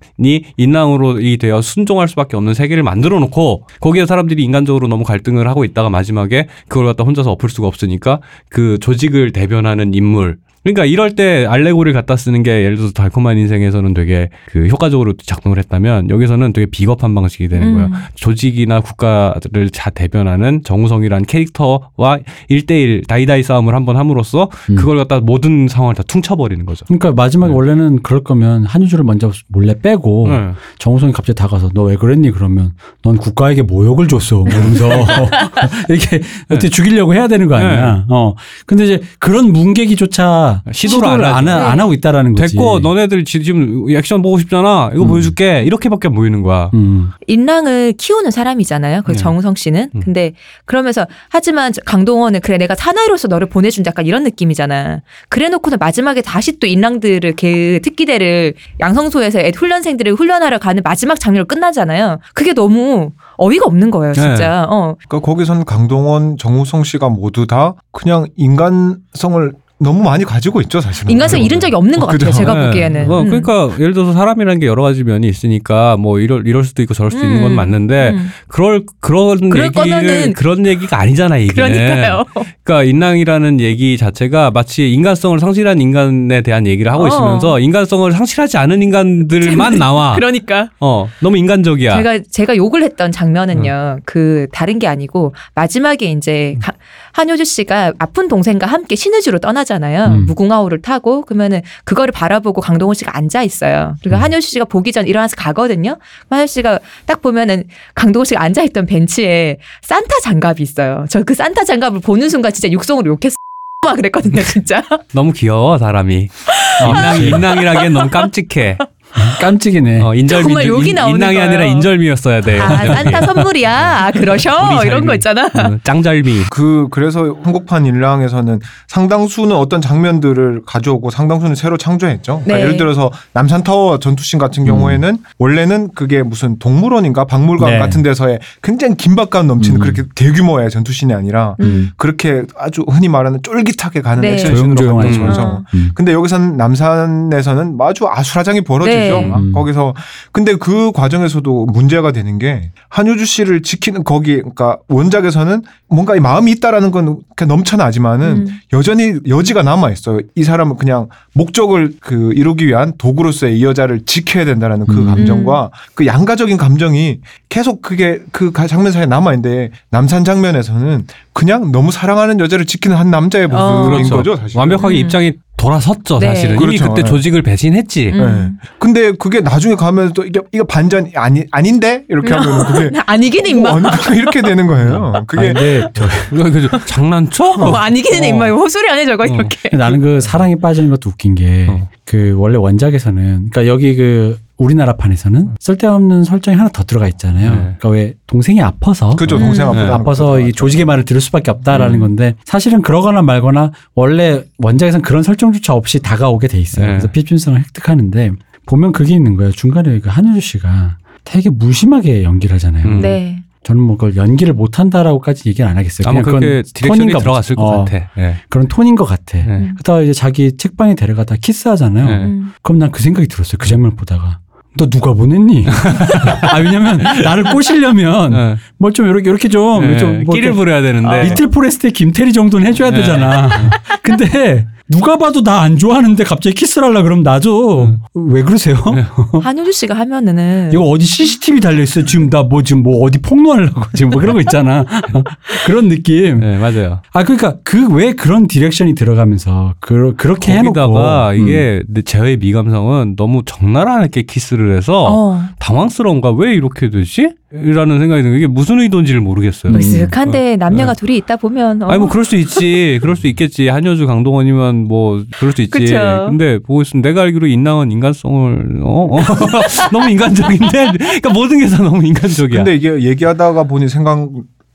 인랑으로 이 되어 순종할 수밖에 없는 세계를 만들어 놓고 거기에 사람들이 인간적으로 너무 갈등을 하고 있다가 마지막에 그걸 갖다 혼자서 엎을 수가 없으니까 그 조직을 대변하는 인물 그러니까 이럴 때 알레고리를 갖다 쓰는 게 예를 들어서 달콤한 인생에서는 되게 그 효과적으로 작동을 했다면 여기서는 되게 비겁한 방식이 되는 음. 거예요. 조직이나 국가를 자 대변하는 정우성이라는 캐릭터와 일대일 다이다이 싸움을 한번 함으로써 음. 그걸 갖다 모든 상황을 다 퉁쳐버리는 거죠. 그러니까 마지막에 네. 원래는 그럴 거면 한유주를 먼저 몰래 빼고 네. 정우성이 갑자기 다가서 너 왜 그랬니 그러면 넌 국가에게 모욕을 줬어 그러면서 이렇게 어떻게 죽이려고 해야 되는 거 아니야 어 근데 이제 그런 문계기조차 시도를 시도를, 안. 하- 안 하고 있다라는 거지 됐고 너네들 지- 지금 액션 보고 싶잖아. 이거 음. 보여줄게. 이렇게밖에 안 보이는 거야. 음. 인랑을 키우는 사람이잖아요. 그 네. 정우성 씨는. 음. 근데 그러면서 하지만 저- 강동원은 그래 내가 사나이로서 너를 보내준 약간 이런 느낌이잖아. 그래놓고는 마지막에 다시 또 인랑들을 그 특기대를 양성소에서 애 훈련생들을 훈련하러 가는 마지막 장면으로 끝나잖아요. 그게 너무 어이가 없는 거예요, 진짜. 어. 그러니까 거기선 강동원, 정우성 씨가 모두 다 그냥 인간성을 너무 많이 가지고 있죠, 사실은. 인간성 잃은 적이 없는 것 어, 그죠. 같아요. 제가 네. 보기에는. 뭐 음. 그러니까 예를 들어서 사람이라는 게 여러 가지 면이 있으니까 뭐 이럴 이럴 수도 있고 저럴 수도 있는 건 음. 맞는데 음. 그럴 그런 그럴 얘기를 거면은- 그런 얘기가 아니잖아 이게. 그러니까요. 그러니까 인랑이라는 얘기 자체가 마치 인간성을 상실한 인간에 대한 얘기를 하고 어. 있으면서 인간성을 상실하지 않은 인간들만 나와. 그러니까. 어 너무 인간적이야. 제가 제가 욕을 했던 장면은요. 그 다른 게 아니고 마지막에 이제 가- 한효주 씨가 아픈 동생과 함께 신의주로 떠나잖아요. 음. 무궁화호를 타고 그러면은 그거를 바라보고 강동원 씨가 앉아 있어요. 그리고 한효주 씨가 보기 전 일어나서 가거든요. 한효주 씨가 딱 보면은 강동원 씨가 앉아 있던 벤치에 산타 장갑이 있어요. 저 그 산타 장갑을 보는 순간 진짜 육성으로 욕했어. 막 그랬거든요, 진짜. 너무 귀여워 사람이. 인랑 인랑이라기엔 너무 깜찍해. 깜찍이네. 어, 인절미 정말 욕이 나오는 인낭이 거예요. 아니라 인절미였어야 돼. 아 산타 선물이야. 아, 그러셔 이런. 거 있잖아. 어, 짱절미. 그 그래서 한국판 일랑에서는 상당수는 어떤 장면들을 가져오고 상당수는 새로 창조했죠. 그러니까 네. 예를 들어서 남산타워 전투씬 같은 경우에는 원래는 그게 무슨 동물원인가 박물관 네. 같은 데서의 굉장히 긴박감 넘치는 음. 그렇게 대규모의 전투씬이 아니라 음. 그렇게 아주 흔히 말하는 쫄깃하게 가는 네. 액션씬으로 조용조용하게. 만들어져서 음. 근데 여기서는 남산에서는 아주 아수라장이 벌어지죠. 네. 막 음. 거기서 근데 그 과정에서도 문제가 되는 게 한효주 씨를 지키는 거기 그러니까 원작에서는 뭔가 이 마음이 있다라는 건 그냥 넘쳐나지만은 음. 여전히 여지가 남아 있어요. 이 사람은 그냥 목적을 그 이루기 위한 도구로서의 이 여자를 지켜야 된다라는 그 음. 감정과 그 양가적인 감정이 계속 그게 그 가- 장면 사이에 남아 있는데 남산 장면에서는 그냥 너무 사랑하는 여자를 지키는 한 남자의 모습인 어. 그렇죠. 거죠, 사실. 완벽하게 음. 입장이 돌아섰죠, 네. 사실은. 이미 그렇죠. 그때 네. 조직을 배신했지. 음. 네. 근데 그게 나중에 가면 또 이게 이거 반전 아니 아닌데 이렇게 하면 그게 아니기는 임마. 어, 아니, 이렇게 되는 거예요. 아, 그게 근데 저, 장난쳐? 어, 아니기는 어. 임마. 헛소리 안해 저거 어. 이렇게. 나는 그 사랑에 빠지는 것도 웃긴 게 어. 그 원래 원작에서는 그러니까 여기 그 우리나라 판에서는 쓸데없는 설정이 하나 더 들어가 있잖아요. 네. 그러니까 왜 동생이 아파서 그죠 음. 동생 네. 아프다. 아파서 이 조직의 말을 들을 수밖에 없다라는 음. 건데 사실은 그러거나 말거나 원래 원작에선 그런 설정조차 없이 다가오게 돼 있어요. 네. 그래서 필준성을 획득하는데 보면 그게 있는 거예요. 중간에 그 한효주 씨가 되게 무심하게 연기를 하잖아요. 음. 네. 저는 뭐 그걸 연기를 못 한다라고까지 얘기는 안 하겠어요. 아마 direction이 톤인가 들어갔을. 것 어, 같아. 네. 그런 톤인 것 같아. 네. 그러다가 이제 자기 책방에 데려가다 키스하잖아요. 네. 음. 그럼 난 그 생각이 들었어요. 그 장면을 보다가. 너 누가 보냈니? 아, 왜냐면 나를 꼬시려면 네. 뭘좀 이렇게, 이렇게 좀, 네. 좀 뭐 끼를 부려야 되는데. 리틀 포레스트의 김태리 정도는 해줘야 네. 되잖아. 근데 누가 봐도 나 안 좋아하는데 갑자기 키스를 하려 그러면 나죠. 왜 그러세요? 한효주 씨가 하면은 이거 어디 CCTV 달려 있어요. 지금 나 뭐 지금 뭐 어디 폭로하려고 지금 뭐 그런 거 있잖아. 그런 느낌. 네, 맞아요. 아, 그러니까 그 왜 그런 direction이 들어가면서 그, 그렇게 해 놓고. 거기다가 음. 이게 내- 제의 미감성은 너무 적나라하게 키스를 해서 어. 당황스러운가 왜 이렇게 되지? 라는 생각이 드는 게 이게 무슨 의도인지를 모르겠어요. 음. 으슥한데 남녀가 둘이 있다 보면 어. 아니 뭐 그럴 수 있지. 그럴 수 있겠지. 한효주 강동원이면 뭐 그럴 수 있지. 그쵸. 근데 보고 있으면 내가 알기로 인랑은 인간성을 어? 어? 너무 인간적인데 그러니까 모든 게 다 너무 인간적이야. 근데 이게 얘기하다가 보니 생각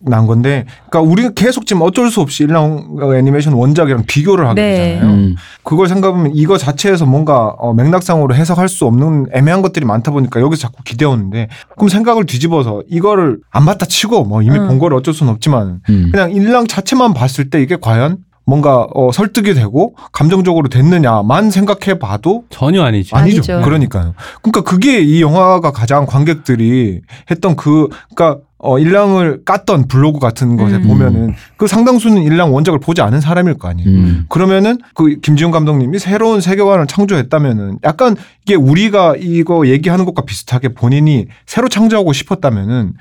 난 건데, 그러니까 우리가 계속 지금 어쩔 수 없이 일랑 애니메이션 원작이랑 비교를 하게 네. 되잖아요. 음. 그걸 생각하면 이거 자체에서 뭔가 어, 맥락상으로 해석할 수 없는 애매한 것들이 많다 보니까 여기서 자꾸 기대오는데 그럼 생각을 뒤집어서 이거를 안 봤다 치고 뭐 이미 음. 본 거를 어쩔 수는 없지만 음. 그냥 일랑 자체만 봤을 때 이게 과연 뭔가 어, 설득이 되고 감정적으로 됐느냐만 생각해 봐도 전혀 아니지. 아니죠. 아니죠. 그러니까요. 그러니까 그게 이 영화가 가장 관객들이 했던 그 그러니까 어 일랑을 깠던 블로그 같은 것에 음. 보면은 그 상당수는 일랑 원작을 보지 않은 사람일 거 아니에요. 음. 그러면은 그 김지훈 감독님이 새로운 세계관을 창조했다면은 약간 이게 우리가 이거 얘기하는 것과 비슷하게 본인이 새로 창조하고 싶었다면은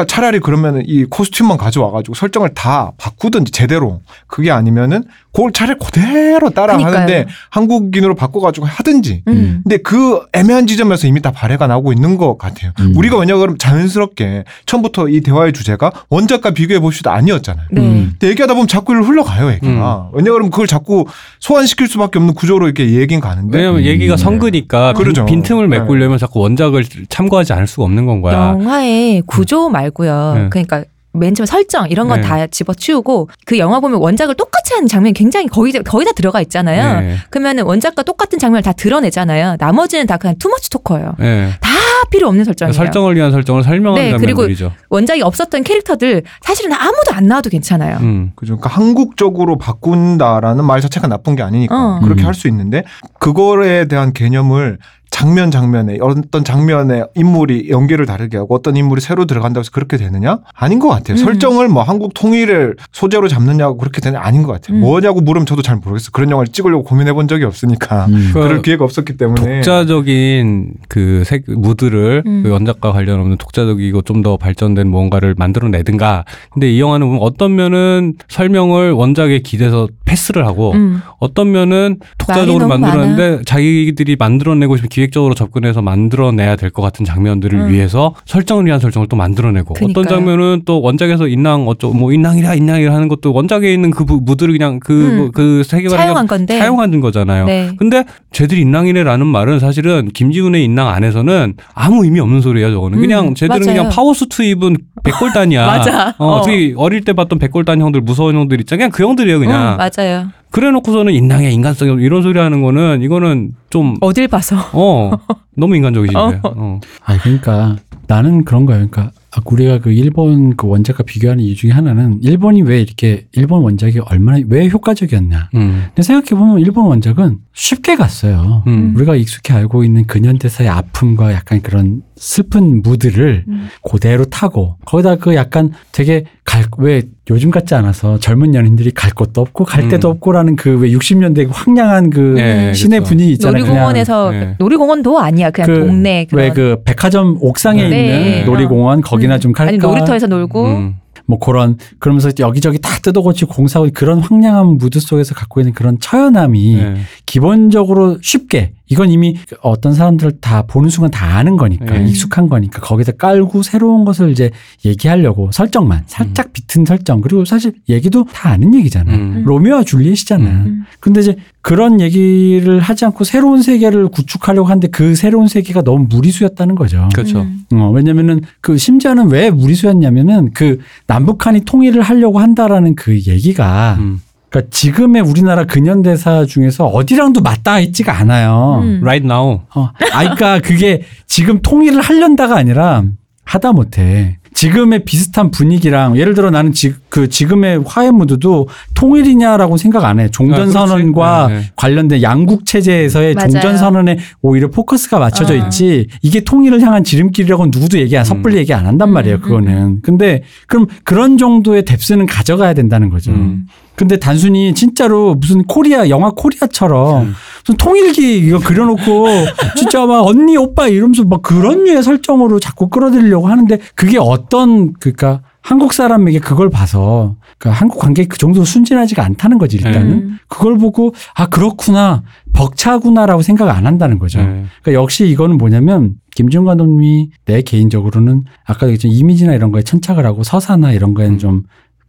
그러니까 차라리 그러면은 이 코스튬만 가져와 가지고 설정을 다 바꾸든지 제대로. 그게 아니면은 그걸 차라리 그대로 따라 하는데 그러니까요. 한국인으로 바꿔 가지고 하든지 음. 근데 그 애매한 지점에서 이미 다 발해가 나오고 있는 것 같아요. 음. 우리가 왜냐 그러면 자연스럽게 처음부터 이 대화의 주제가 원작과 비교해 봅시다 아니었잖아요. 네. 음. 근데 얘기하다 보면 자꾸 일로 흘러가요, 얘기가. 왜냐 그러면 그걸 자꾸 소환시킬 수밖에 없는 구조로 이렇게 얘기는 가는데. 왜냐면 음. 얘기가 네. 선그니까 빈-. 빈틈을 네. 메꾸려면 자꾸 원작을 참고하지 않을 수가 없는 건 거야. 영화의 구조 말고요. 네. 그러니까 맨 처음 설정 이런 건 네. 다 집어치우고 그 영화 보면 원작을 똑같이 하는 장면이 굉장히 거의 다- 거의 다 들어가 있잖아요. 네. 그러면은 원작과 똑같은 장면을 다 드러내잖아요. 나머지는 다 그냥 투머치 토커예요. 네. 다 필요 없는 설정이에요. 설정을 위한 설정을 설명하는 네, 그리고 장면들이죠. 원작이 없었던 캐릭터들 사실은 아무도 안 나와도 괜찮아요. 음. 그죠. 그러니까 한국적으로 바꾼다라는 말 자체가 나쁜 게 아니니까 어. 그렇게 음. 할수 있는데 그거에 대한 개념을 장면 장면에 어떤 장면에 인물이 연기를 다르게 하고 어떤 인물이 새로 들어간다고 해서 그렇게 되느냐? 아닌 것 같아요. 음. 설정을 뭐 한국 통일을 소재로 잡느냐고 그렇게 되는 아닌 것 같아요. 음. 뭐냐고 물으면 저도 잘 모르겠어요. 그런 영화를 찍으려고 고민해 본 적이 없으니까 음. 그 그럴 기회가 없었기 때문에 독자적인 그 색, 무드를 음. 그 원작과 관련 없는 독자적이고 좀 더 발전된 뭔가를 만들어내든가. 근데 이 영화는 보면 어떤 면은 설명을 원작에 기대서 패스를 하고 음. 어떤 면은 독자적으로 만들었는데 자기들이 만들어내고 싶은 기획적으로 접근해서 만들어내야 될 것 같은 장면들을 음. 위해서 설정을 위한 설정을 또 만들어내고 어떤 그니까요. 장면은 또 원작에서 인랑 어쩌 뭐 인랑이라 인랑이라 하는 것도 원작에 있는 그 무- 무드를 그냥 그그 음. 세계관을 사용한 건데. 사용한 거잖아요. 네. 근데 쟤들이 인랑이래라는 말은 사실은 김지운의 인랑 안에서는 아무 의미 없는 소리야 저거는 음, 그냥 쟤들은 맞아요. 그냥 power suit 입은 백골단이야. 맞아. 어, 어. 어릴 때 봤던 백골단 형들 무서운 형들 있잖아. 그냥 그 형들이에요 그냥. 응, 맞아요. 그래놓고서는 인랑의 인간성 이런 소리 하는 거는 이거는 좀 어딜 봐서. 어, 너무 인간적이신데. 어. 아 그러니까 나는 그런 거예요. 그러니까 아, 우리가 그 일본 그 원작과 비교하는 이유 중에 하나는 일본이 왜 이렇게 일본 원작이 얼마나 왜 효과적이었냐. 음. 근데 생각해 보면 일본 원작은 쉽게 갔어요. 음. 우리가 익숙히 알고 있는 근현대사의 아픔과 약간 그런 슬픈 무드를 음. 그대로 타고 거기다 그 약간 되게 갈 왜 요즘 같지 않아서 젊은 연인들이 갈 곳도 없고 갈 데도 음. 없고라는 그 왜 60년대 황량한 그 네, 시내 그렇죠. 분위기 있잖아요. 놀이공원에서 네. 놀이공원도 아니야. 그냥 동네 그런. 왜그 백화점 옥상에 네. 있는 놀이공원 거기 나 음. 좀 갈까? 아니 놀이터에서 놀고. 음. 뭐 그런 그러면서 여기저기 다 뜯어고치고 공사하고 그런 황량한 무드 속에서 갖고 있는 그런 처연함이 네. 기본적으로 쉽게 이건 이미 어떤 사람들 다 보는 순간 다 아는 거니까 네. 익숙한 거니까 거기다 깔고 새로운 것을 이제 얘기하려고 설정만 살짝 비튼 설정 그리고 사실 얘기도 다 아는 얘기잖아요. 음. 로미오와 줄리엣이잖아. 음. 근데 이제 그런 얘기를 하지 않고 새로운 세계를 구축하려고 하는데 그 새로운 세계가 너무 무리수였다는 거죠. 그렇죠. 음. 어, 왜냐면은 그 심지어는 왜 무리수였냐면은 그 남북한이 통일을 하려고 한다라는 그 얘기가 음. 그러니까 지금의 우리나라 근현대사 중에서 어디랑도 맞닿아 있지가 않아요. 음. Right now. 어, 아, 그러니까 그게 지금 통일을 하려다가 아니라 하다 못해. 지금의 비슷한 분위기랑 예를 들어 나는 지, 그 지금의 화해 무드도 통일이냐라고 생각 안 해. 종전 선언과 아, 그렇지. 네, 네. 관련된 양국 체제에서의 맞아요. 종전 선언에 오히려 포커스가 맞춰져 어. 있지. 이게 통일을 향한 지름길이라고 누구도 얘기 안 섣불리 얘기 안 한단 말이에요. 음, 그거는. 근데 그럼 그런 정도의 depth는 가져가야 된다는 거죠. 음. 근데 단순히 진짜로 무슨 코리아 영화 코리아처럼 음. 무슨 통일기 이거 그려놓고 진짜 막 언니 오빠 이러면서 막 그런 류의 설정으로 자꾸 끌어들이려고 하는데 그게 어떤 그러니까 한국 사람에게 그걸 봐서 그러니까 한국 관객이 그 정도로 순진하지가 않다는 거지 일단은 음. 그걸 보고 아 그렇구나 벅차구나라고 생각 안 한다는 거죠. 네. 그러니까 역시 이거는 뭐냐면 김준 감독님이 내 개인적으로는 아까 얘기했지만 이미지나 이런 거에 천착을 하고 서사나 이런 거에는 음. 좀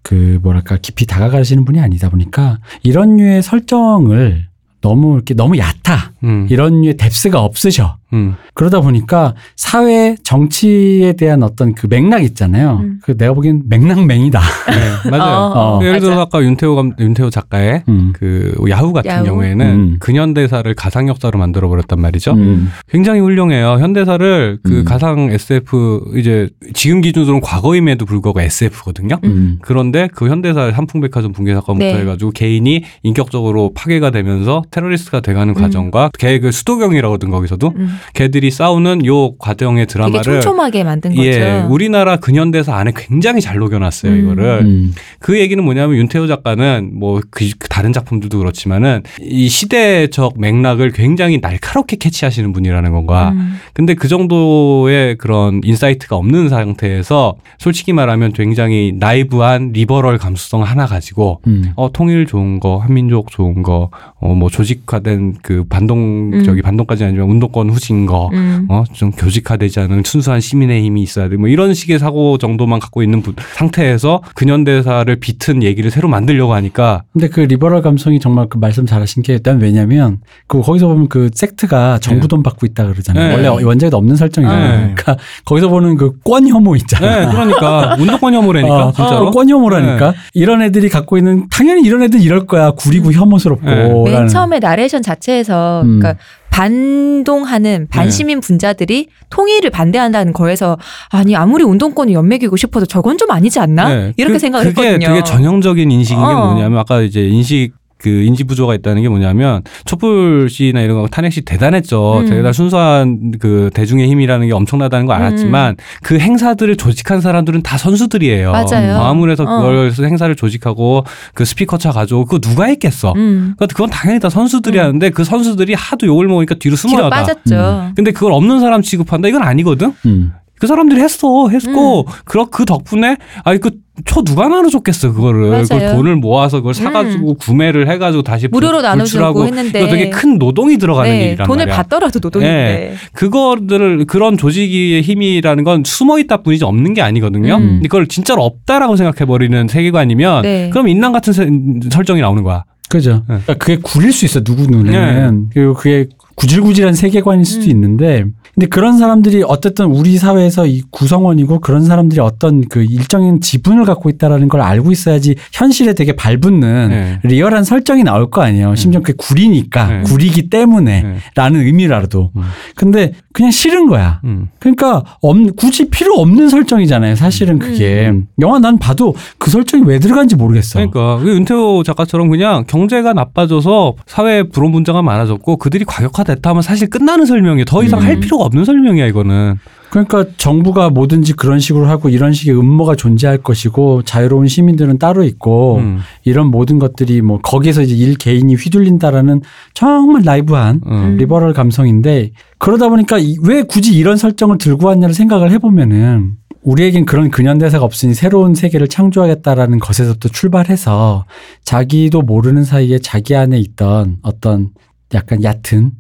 그 뭐랄까 깊이 다가가시는 분이 아니다 보니까 이런 류의 설정을 너무 이렇게 너무 얕아 음. 이런 류의 뎁스가 없으셔 음. 그러다 보니까 사회 정치에 대한 어떤 그 맥락 있잖아요. 음. 그 내가 보기엔 맥락맹이다. 네, 맞아요. 어, 예를 들어서 맞아. 아까 윤태호 감, 윤태호 작가의 음. 그 야후 같은 야후. 경우에는 음. 근현대사를 가상 역사로 만들어 버렸단 말이죠. 음. 굉장히 훌륭해요. 현대사를 그 음. 가상 SF 이제 지금 기준으로는 과거임에도 불구하고 SF거든요. 음. 그런데 그 현대사 한풍백화점 붕괴 사건부터 네. 해가지고 개인이 인격적으로 파괴가 되면서 테러리스트가 돼가는 과정과 걔 그 수도경이라거든 거기서도 음. 걔들이 싸우는 요 과정의 되게 드라마를 촘촘하게 만든 거죠. 예, 우리나라 근현대사 안에 굉장히 잘 녹여놨어요 음. 이거를. 음. 그 얘기는 뭐냐면 윤태호 작가는 뭐 그 다른 작품들도 그렇지만은 이 시대적 맥락을 굉장히 날카롭게 캐치하시는 분이라는 건가. 음. 근데 그 정도의 그런 insight가 없는 상태에서 솔직히 말하면 굉장히 naive한 liberal 감수성 하나 가지고 음. 어 통일 좋은 거 한민족 좋은 거 어 뭐 조직화된 그 반동 음. 저기 반동까지는 아니지만 운동권 후진 거 음. 어, 좀 조직화되지 않은 순수한 시민의 힘이 있어야 돼. 뭐 이런 식의 사고 정도만 갖고 있는 분- 상태에서 근현대사를 비튼 얘기를 새로 만들려고 하니까 근데 그 리버럴 감성이 정말 그 말씀 잘하신 게 일단 왜냐면 그 거기서 보면 그 섹트가 정부 네. 돈 받고 있다 그러잖아요. 네. 원래 원작에도 없는 설정이잖아요. 네. 그러니까 거기서 보는 그 권 혐오 있잖아요. 네, 그러니까 운동권 혐오라니까 어, 진짜로. 권 혐오라니까 이런 애들이 갖고 있는 당연히 이런 애들 이럴 거야 구리고 혐오스럽고 네. 맨. 처음에 나레이션 자체에서 음. 그러니까 반동하는 반시민 분자들이 통일을 반대한다는 거에서 아니 아무리 운동권이 연맥이고 싶어도 저건 좀 아니지 않나 네. 이렇게 그- 생각을 그게 했거든요. 되게 전형적인 인식인 게 어. 뭐냐면 아까 이제 인식 그 인지 부조가 있다는 게 뭐냐면 촛불 시나 이런 거 탄핵 시 대단했죠. 음. 대단 순수한 그 대중의 힘이라는 게 엄청나다는 걸 알았지만 그 행사들을 조직한 사람들은 다 선수들이에요. 맞아요. 마음을해서 어. 그걸 행사를 조직하고 그 스피커차 가져오고 그거 누가 했겠어? 음. 그러니까 그건 당연히 다 선수들이 음. 하는데 그 선수들이 하도 욕을 먹으니까 뒤로 뒤로 숨어나가. 빠졌죠. 근데 그걸 없는 사람 취급한다 이건 아니거든. 음. 그 사람들이 했어 했고 음. 그러 그 덕분에 아이 그 초 누가 나눠줬겠어 그거를. 그 돈을 모아서 그걸 사가지고 구매를 해가지고 다시 불- 무료로 나눠주고 했는데 이거 되게 큰 노동이 들어가는 네, 일이란 돈을 말이야. 받더라도 노동인데. 그거들을 그런 조직의 힘이라는 건 숨어 있다 뿐이지 없는 게 아니거든요. 음. 그걸 진짜로 없다라고 생각해 버리는 세계관이면 네. 그럼 인난 같은 세- 설정이 나오는 거야. 그죠. 네. 그러니까 그게 구릴 수 있어 누구 눈에는 그리고 그게 구질구질한 세계관일 수도 음. 있는데 근데 그런 사람들이 어쨌든 우리 사회에서 이 구성원이고 그런 사람들이 어떤 그 일정한 지분을 갖고 있다라는 걸 알고 있어야지 현실에 되게 발붙는 네. 리얼한 설정이 나올 거 아니에요. 심지어 그게 구리니까 네. 구리기 때문에 네. 라는 의미라도. 음. 근데 그냥 싫은 거야. 음. 그러니까 없, 굳이 필요 없는 설정이잖아요. 사실은 그게 영화 난 봐도 그 설정이 왜 들어간지 모르겠어. 그러니까 그 윤태호 작가처럼 그냥 경제가 나빠져서 사회에 불온 분자가 많아졌고 그들이 과격화 됐다 하면 사실 끝나는 설명이에요. 더 이상 음. 할 필요가 없는 설명이야 이거는. 그러니까 정부가 뭐든지 그런 식으로 하고 이런 식의 음모가 존재할 것이고 자유로운 시민들은 따로 있고 음. 이런 모든 것들이 뭐 거기서 이제 일 개인이 휘둘린다라는 정말 라이브한 음. 리버럴 감성인데 그러다 보니까 이- 왜 굳이 이런 설정을 들고 왔냐를 생각을 해보면은 우리에겐 그런 근현대사가 없으니 새로운 세계를 창조하겠다라는 것에서부터 출발해서 자기도 모르는 사이에 자기 안에 있던 어떤 약간 얕은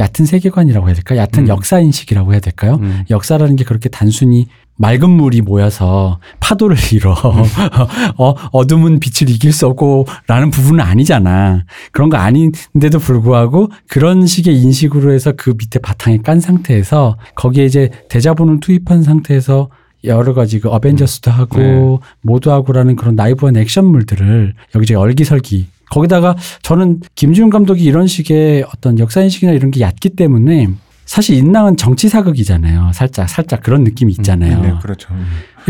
얕은 세계관이라고 해야 될까? 얕은 음. 역사 인식이라고 해야 될까요? 음. 역사라는 게 그렇게 단순히 맑은 물이 모여서 파도를 이뤄 어, 어둠은 빛을 이길 수 없고라는 부분은 아니잖아. 그런 거 아닌데도 불구하고 그런 식의 인식으로 해서 그 밑에 바탕에 깐 상태에서 거기에 이제 대자본을 투입한 상태에서 여러 가지 그 어벤져스도 하고 네. 모두하고라는 그런 나이브한 액션물들을 여기저기 얼기설기 거기다가 저는 김지훈 감독이 이런 식의 어떤 역사인식이나 이런 게 얕기 때문에 사실 인랑은 정치 사극이잖아요. 살짝 살짝 그런 느낌이 있잖아요. 네, 그렇죠.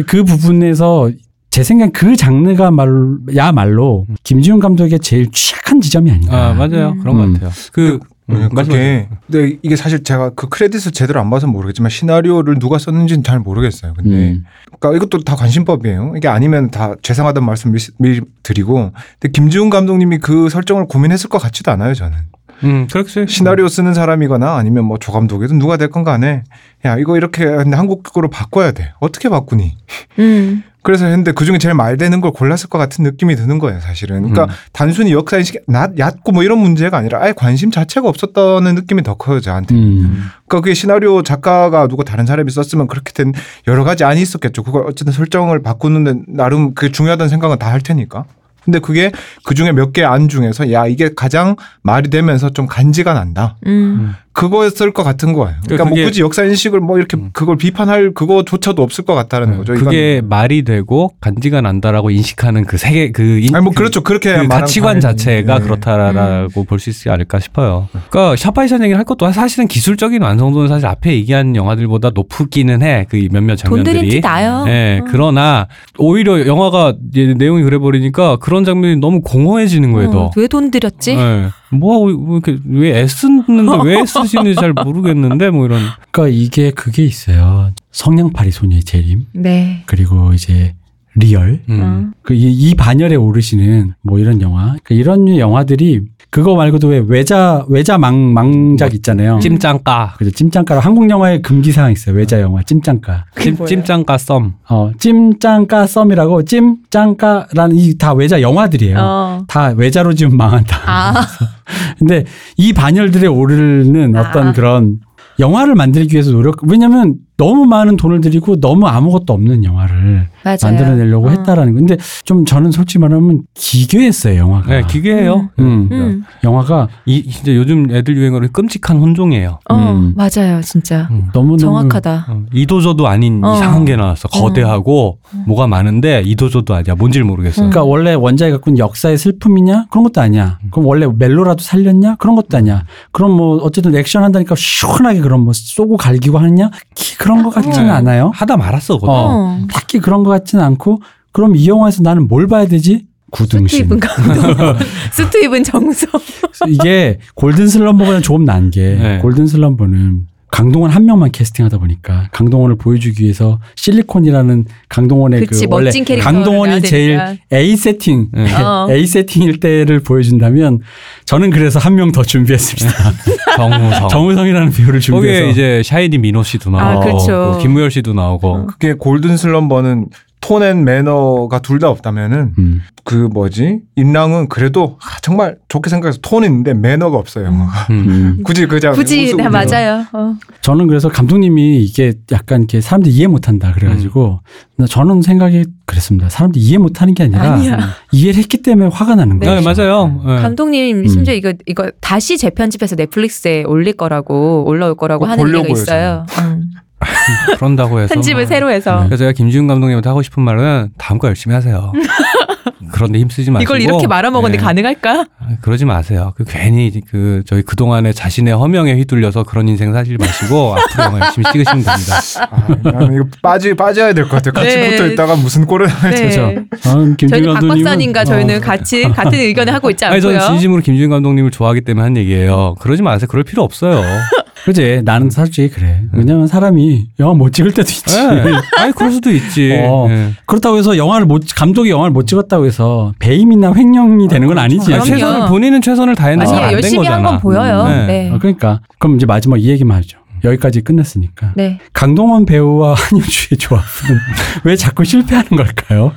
그 부분에서 제 생각 그 장르가 말 야말로 김지훈 감독의 제일 취약한 지점이 아닌가. 아 맞아요 음. 그런 음. 것 같아요. 그 네, 음, 말씀하세요. 그게 근데 이게 사실 제가 그 크레딧을 제대로 안 봐서 모르겠지만 시나리오를 누가 썼는지는 잘 모르겠어요. 근데 음. 그러니까 이것도 다 관심법이에요. 이게 아니면 다 죄송하다는 말씀 미리, 드리고 근데 김지훈 감독님이 그 설정을 고민했을 것 같지도 않아요. 저는 음 그렇게 시나리오 쓰는 사람이거나 아니면 뭐 조감독이든 누가 됐건 간에 야 이거 이렇게 근데 한국으로 바꿔야 돼. 어떻게 바꾸니? 음. 그래서 했는데 그 중에 제일 말 되는 걸 골랐을 것 같은 느낌이 드는 거예요, 사실은. 그러니까 음. 단순히 역사 인식이 낮, 얕고 뭐 이런 문제가 아니라 아예 관심 자체가 없었다는 느낌이 더 커요, 저한테. 음. 그러니까 그게 시나리오 작가가 누가 다른 사람이 썼으면 그렇게 된 여러 가지 안이 있었겠죠. 그걸 어쨌든 설정을 바꾸는데 나름 그게 중요하다는 생각은 다 할 테니까. 근데 그게 그 중에 몇 개 안 중에서 야 이게 가장 말이 되면서 좀 간지가 난다. 음. 그거였을 것 같은 거예요. 그러니까 뭐 굳이 역사 인식을 뭐 이렇게 음. 그걸 비판할 그거조차도 없을 것 같다는 거죠. 이건- 그게 말이 되고 간지가 난다라고 인식하는 그 세계 그, 인, 아니 뭐그 그렇죠. 그렇게 그 가치관. 자체가 네. 그렇다라고 볼수 있지 않을까 싶어요. 그러니까 샤파이션 얘기를 할 것도 사실은 기술적인 완성도는 사실 앞에 얘기한 영화들보다 높기는 해. 그 몇몇 돈 장면들이. 들인 티 나요. 네, 음. 그러나 오히려 영화가 이제 내용이 그래 버리니까 그런 장면이 너무 공허해지는 거예요. 더. 어, 왜돈 들였지? 네. 뭐하고 왜 이렇게 왜 애쓰는데 왜 쓰시는지 잘 모르겠는데 뭐 이런. 그러니까 이게 그게 있어요. 성냥팔이 소녀의 재림 네. 그리고 이제 리얼 음. 어. 그이 이 반열에 오르시는 뭐 이런 영화 그 이런 영화들이 그거 말고도 왜 외자 외자 망 망작 있잖아요. 찜짱까. 그죠 찜짱가로 한국 영화에 금기 사항 있어요. 외자 영화 찜짱가. 찜? 찜짱까 썸. 어 찜짱가 썸이라고 찜짱가라는 이 다 외자 영화들이에요. 어. 다 외자로 지금 망한다. 아. 근데 이 반열들에 오르는 어떤 아. 그런 영화를 만들기 위해서 노력 왜냐면 너무 많은 돈을 들이고 너무 아무것도 없는 영화를 맞아요. 만들어내려고 어. 했다라는 거. 근데 좀 저는 솔직히 말하면 기괴했어요 영화가. 네, 기괴해요. 음. 음. 영화가 이 진짜 요즘 애들 유행어로 끔찍한 혼종이에요. 어, 음. 맞아요, 진짜. 너무 너무 정확하다. 어, 이도저도 아닌 어. 이상한 게 나왔어. 거대하고 뭐가 많은데 이도저도 아니야. 뭔지를 모르겠어. 음. 그러니까 원래 원작이 갖고 있는 역사의 슬픔이냐 그런 것도 아니야. 그럼 원래 멜로라도 살렸냐 그런 것도 아니야. 그럼 뭐 어쨌든 액션 한다니까 시원하게 그런 뭐 쏘고 갈기고 하느냐 키 그런 것 같지는 네. 않아요. 하다 말았어. 그거. 어. 어. 딱히 그런 것 같지는 않고 그럼 이 영화에서 나는 뭘 봐야 되지? 구등신. 스티븐 정성. 이게 골든 슬럼버보다 조금 난게 네. 골든 슬럼버는 강동원 한 명만 캐스팅하다 보니까 강동원을 보여주기 위해서 실리콘이라는 강동원의 그치, 그 원래 강동원이 제일. A 세팅 네. 어. A 세팅일 때를 보여준다면 저는 그래서 한 명 더 준비했습니다. 정우성. 정우성이라는 배우를 준비해서 거기에 이제 샤이니 민호 씨도 나오고 아, 그렇죠. 또 김무열 씨도 나오고 그게 골든 슬럼버는 톤앤 매너가 둘 다 없다면은 음. 그 뭐지 임랑은 그래도 아, 정말 좋게 생각해서 톤은 있는데 매너가 없어요 영화가 음. 음. 굳이 그자 굳이 네, 맞아요. 어. 저는 그래서 감독님이 이게 약간 이렇게 사람들이 이해 못한다 그래가지고 나 저는 생각이 그랬습니다. 사람들이 이해 못하는 게 아니라 아니야. 이해를 했기 때문에 화가 나는 네. 거예요. 네, 맞아요. 네. 감독님 음. 심지어 이거 이거 다시 재편집해서 넷플릭스에 올릴 거라고 올라올 거라고 어, 하는 얘기가 있어요. 음. 그런다고 해서 편집을 뭐. 새로 해서 그래서 제가 김지훈 감독님한테 하고 싶은 말은 다음 거 열심히 하세요. 그런데 힘쓰지 마시고 이걸 이렇게 말아먹었는데 네. 가능할까? 아, 그러지 마세요. 그 괜히 그 저희 그 동안에 자신의 허명에 휘둘려서 그런 인생 사지 마시고 앞으로 영화 열심히 찍으시면 됩니다. 아, 이거 빠지 빠져야 될 것 같아요 같이 네. 붙어 있다가 무슨 꼴을 네. 저는 김준일 저희는 박 박사님과 저희는 어, 같이 같은 의견을 하고 있지 아니 않고요. 저는 진심으로 김지훈 감독님을 좋아하기 때문에 한 얘기예요. 그러지 마세요. 그럴 필요 없어요. 그지 나는 솔직히 그래. 왜냐면 사람이 영화 못 찍을 때도 있지. 네. 아니 그럴 수도 있지. 어. 네. 그렇다고 해서 영화를 못 감독이 영화를 못 찍었다고 해서 배임이나 횡령이 되는 건 아니지. 아니, 그럼요. 최선을 본인은 최선을 다했는데. 잘안된 열심히 한. 건 보여요. 네. 네. 아, 그러니까 그럼 이제 마지막 이 얘기만 하죠. 여기까지 끝냈으니까. 네. 강동원 배우와 한효주의 조합은 왜 자꾸 실패하는 걸까요?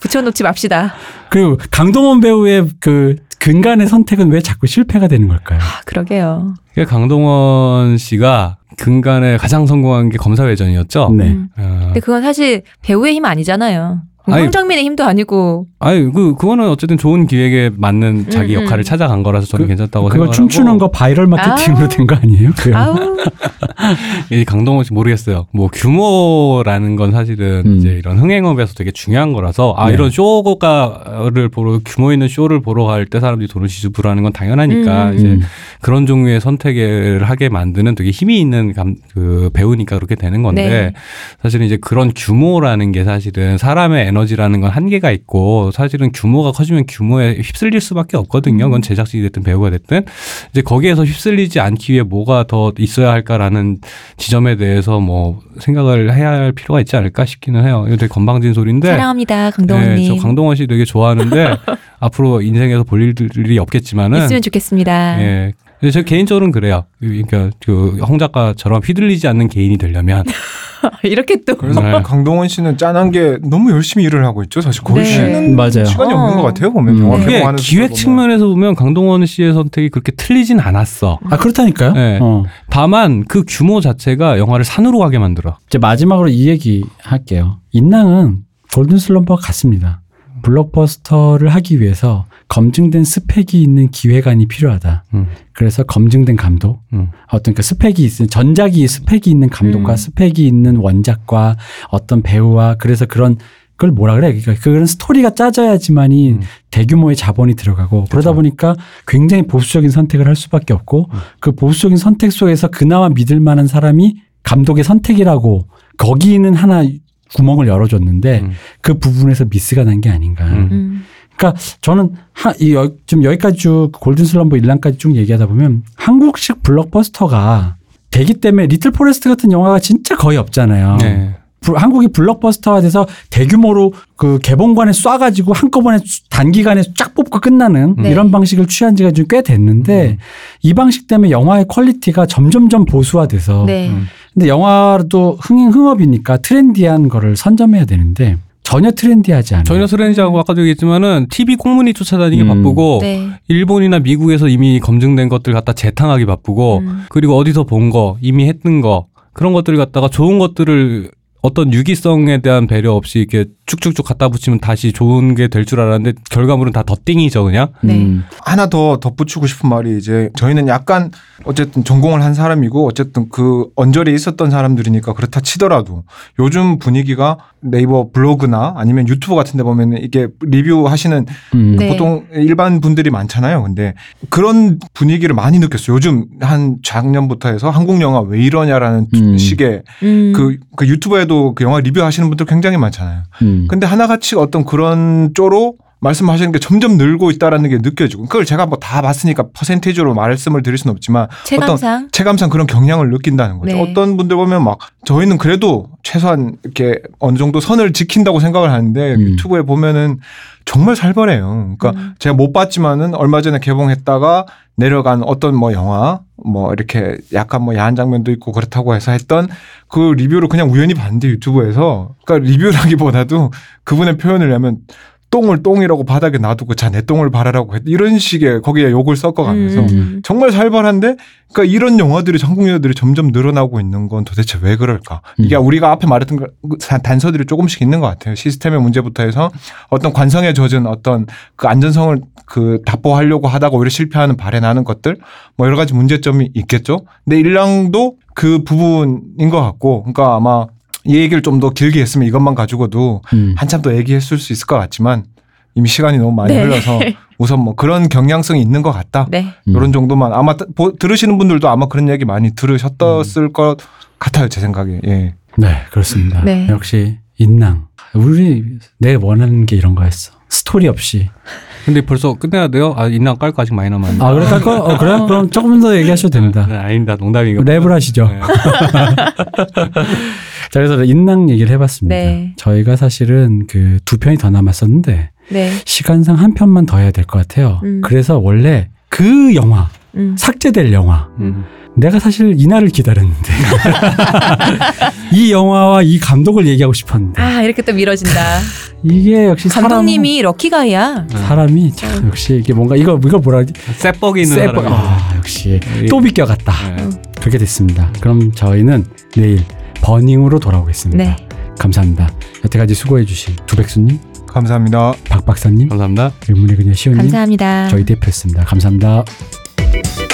붙여놓지 맙시다. 그리고 강동원 배우의 그 근간의 선택은 왜 자꾸 실패가 되는 걸까요? 아, 그러게요. 강동원 씨가 근간에 가장 성공한 게 검사회전이었죠. 네. 음. 어. 근데 그건 사실 배우의 힘 아니잖아요. 황정민의 힘도 아니고 아니 그 그거는 어쨌든 좋은 기획에 맞는 자기 음, 음. 역할을 찾아간 거라서 저는 그- 괜찮다고 그거 생각하고 춤추는 거 바이럴 마케팅으로. 된 거 아니에요? 그 이 강동원 씨 모르겠어요. 뭐 규모라는 건 사실은 음. 이제 이런 흥행업에서 되게 중요한 거라서 아 네. 이런 쇼가를 보러 규모 있는 쇼를 보러 갈 때 사람들이 돈을 지불하는 건 당연하니까 음. 이제 음. 그런 종류의 선택을 하게 만드는 되게 힘이 있는 감, 그 배우니까 그렇게 되는 건데 네. 사실은 이제 그런 규모라는 게 사실은 사람의 에너지 라는 건 한계가 있고 사실은 규모가 커지면 규모에 휩쓸릴 수밖에 없거든요. 그건 제작진이 됐든 배우가 됐든 이제 거기에서 휩쓸리지 않기 위해 뭐가 더 있어야 할까라는 지점에 대해서 뭐 생각을 해야 할 필요가 있지 않을까 싶기는 해요. 이거 되게 건방진 소리인데 사랑합니다 강동원님. 네, 저 강동원 씨 되게 좋아하는데 앞으로 인생에서 볼 일이 없겠지만은 있으면 좋겠습니다. 예. 근데 저 개인적으로는 그래요. 그러니까 그 홍 작가처럼 휘둘리지 않는 개인이 되려면 이렇게 또 그래서 네. 강동원 씨는 짠한 게 너무 열심히 일을 하고 있죠 사실 거의 네. 쉬는 맞아요. 시간이 어. 없는 것 같아요 보면 음. 개봉하는 기획 보면. 측면에서 보면 강동원 씨의 선택이 그렇게 틀리진 않았어. 아 그렇다니까요. 네. 어. 다만 그 규모 자체가 영화를 산으로 가게 만들어. 이제 마지막으로 이 얘기 할게요. 인낭은 골든 슬럼버가 같습니다. 블록버스터를 하기 위해서 검증된 스펙이 있는 기획안이 필요하다. 음. 그래서 검증된 감독, 음. 어떤 그 스펙이 있는 전작이 스펙이 있는 감독과 음. 스펙이 있는 원작과 어떤 배우와 그래서 그런 그걸 뭐라 그래? 그러니까 그런 스토리가 짜져야지만이 음. 대규모의 자본이 들어가고 그러다 그렇죠. 보니까 굉장히 보수적인 선택을 할 수밖에 없고 음. 그 보수적인 선택 속에서 그나마 믿을 만한 사람이 감독의 선택이라고 거기는 하나 구멍을 열어줬는데 음. 그 부분에서 미스가 난 게 아닌가. 음. 음. 그러니까 저는 하, 이 여, 좀 여기까지 쭉 골든 슬럼버 인랑까지 쭉 얘기하다 보면 한국식 블록버스터가 되기 때문에 리틀 포레스트 같은 영화가 진짜 거의 없잖아요. 네. 불- 한국이 블록버스터화 돼서 대규모로 그 개봉관에 쏴가지고 한꺼번에 수- 단기간에 쫙 뽑고 끝나는 네. 이런 방식을 취한 지가 좀 꽤 됐는데 음. 이 방식 때문에 영화의 quality가 점점점 보수화돼서 네. 음. 근데 영화도 흥행 흥업이니까 trendy한 거를 선점해야 되는데 전혀 trendy하지 않아요. 전혀 스레니지하고 아까도 얘기했지만은 TV 꽁무니 쫓아다니기 음. 바쁘고 네. 일본이나 미국에서 이미 검증된 것들 갖다 재탕하기 바쁘고 음. 그리고 어디서 본 거 이미 했던 거 그런 것들을 갖다가 좋은 것들을 어떤 유기성에 대한 배려 없이 이렇게 쭉쭉쭉 갖다 붙이면 다시 좋은 게 될 줄 알았는데 결과물은 다 nothing이죠 그냥. 네. 음. 하나 더 덧붙이고 싶은 말이 이제 저희는 약간 어쨌든 전공을 한 사람이고 어쨌든 그 언저리에 있었던 사람들이니까 그렇다 치더라도 요즘 분위기가 네이버 블로그나 아니면 유튜브 같은 데 보면 이게 리뷰하시는 음. 네. 보통 일반 분들이 많잖아요. 근데 그런 분위기를 많이 느꼈어요. 요즘 한 작년부터 해서 한국 영화 왜 이러냐라는 음. 식의 음. 그, 그 유튜브에도 그 영화 리뷰하시는 분들 굉장히 많잖아요. 음. 근데 하나같이 어떤 그런 쪼로 말씀하시는 게 점점 늘고 있다라는 게 느껴지고 그걸 제가 뭐 다 봤으니까 퍼센테이지로 말씀을 드릴 수는 없지만 체감상 체감상 그런 경향을 느낀다는 거죠. 네. 어떤 분들 보면 막 저희는 그래도 최소한 이렇게 어느 정도 선을 지킨다고 생각을 하는데 음. 유튜브에 보면은 정말 살벌해요. 그러니까 음. 제가 못 봤지만은 얼마 전에 개봉했다가 내려간 어떤 뭐 영화 뭐 이렇게 약간 뭐 야한 장면도 있고 그렇다고 해서 했던 그 리뷰를 그냥 우연히 봤는데 유튜브에서 그러니까 리뷰라기보다도 그분의 표현을 하면 똥을 똥이라고 바닥에 놔두고 자 내 똥을 바라라고 했 이런 식의 거기에 욕을 섞어가면서 음. 정말 살벌한데 그러니까 이런 영화들이 전국 영화들이 점점 늘어나고 있는 건 도대체 왜 그럴까? 이게 음. 우리가 앞에 말했던 거- 그 단서들이 조금씩 있는 것 같아요. 시스템의 문제부터 해서 어떤 관성에 젖은 어떤 그 안전성을 그 답보하려고 하다가 오히려 실패하는 발해나는 것들 뭐 여러 가지 문제점이 있겠죠. 근데 일랑도 그 부분인 것 같고 그러니까 아마 이 얘기를 좀 더 길게 했으면 이것만 가지고도 음. 한참 더 얘기했을 수 있을 것 같지만 이미 시간이 너무 많이 네. 흘러서 우선 뭐 그런 경향성이 있는 것 같다. 네. 음. 이런 정도만 아마 드- 보- 들으시는 분들도 아마 그런 얘기 많이 들으셨을 것 같아요 제 생각에. 예. 네, 그렇습니다. 네. 역시 인낭. 우리 내 원하는 게 이런 거였어. 스토리 없이. 근데 벌써 끝내야 돼요? 아, 인랑 깔거 아직 많이 남았는데. 아, 그래 깔 거? 어, 그래? 그럼 조금 더 얘기하셔도 됩니다. 네, 아닙니다. 농담이고. 랩을 하시죠. 네. 자, 그래서 인낭 얘기를 해봤습니다. 네. 저희가 사실은 그 두 편이 더 남았었는데 네. 시간상 한 편만 더 해야 될 것 같아요. 음. 그래서 원래 그 영화, 음. 삭제될 영화, 음. 내가 사실 이날을 기다렸는데 이 영화와 이 감독을 얘기하고 싶었는데 아 이렇게 또 미뤄진다. 이게 역시 감독님이 럭키가이야. 사람, 사람이 참 역시 이게 뭔가 이거 이거 뭐라 하지? 쇠뻑이 있는 사람이. 아 역시 예. 또 비껴갔다. 네. 그렇게 됐습니다. 그럼 저희는 내일 버닝으로 돌아오겠습니다. 네. 감사합니다. 여태까지 수고해주신 두백수님, 감사합니다. 박 박사님, 감사합니다. 의문의 그녀 시호님, 감사합니다. 저희 대표였습니다. 감사합니다. Thank you.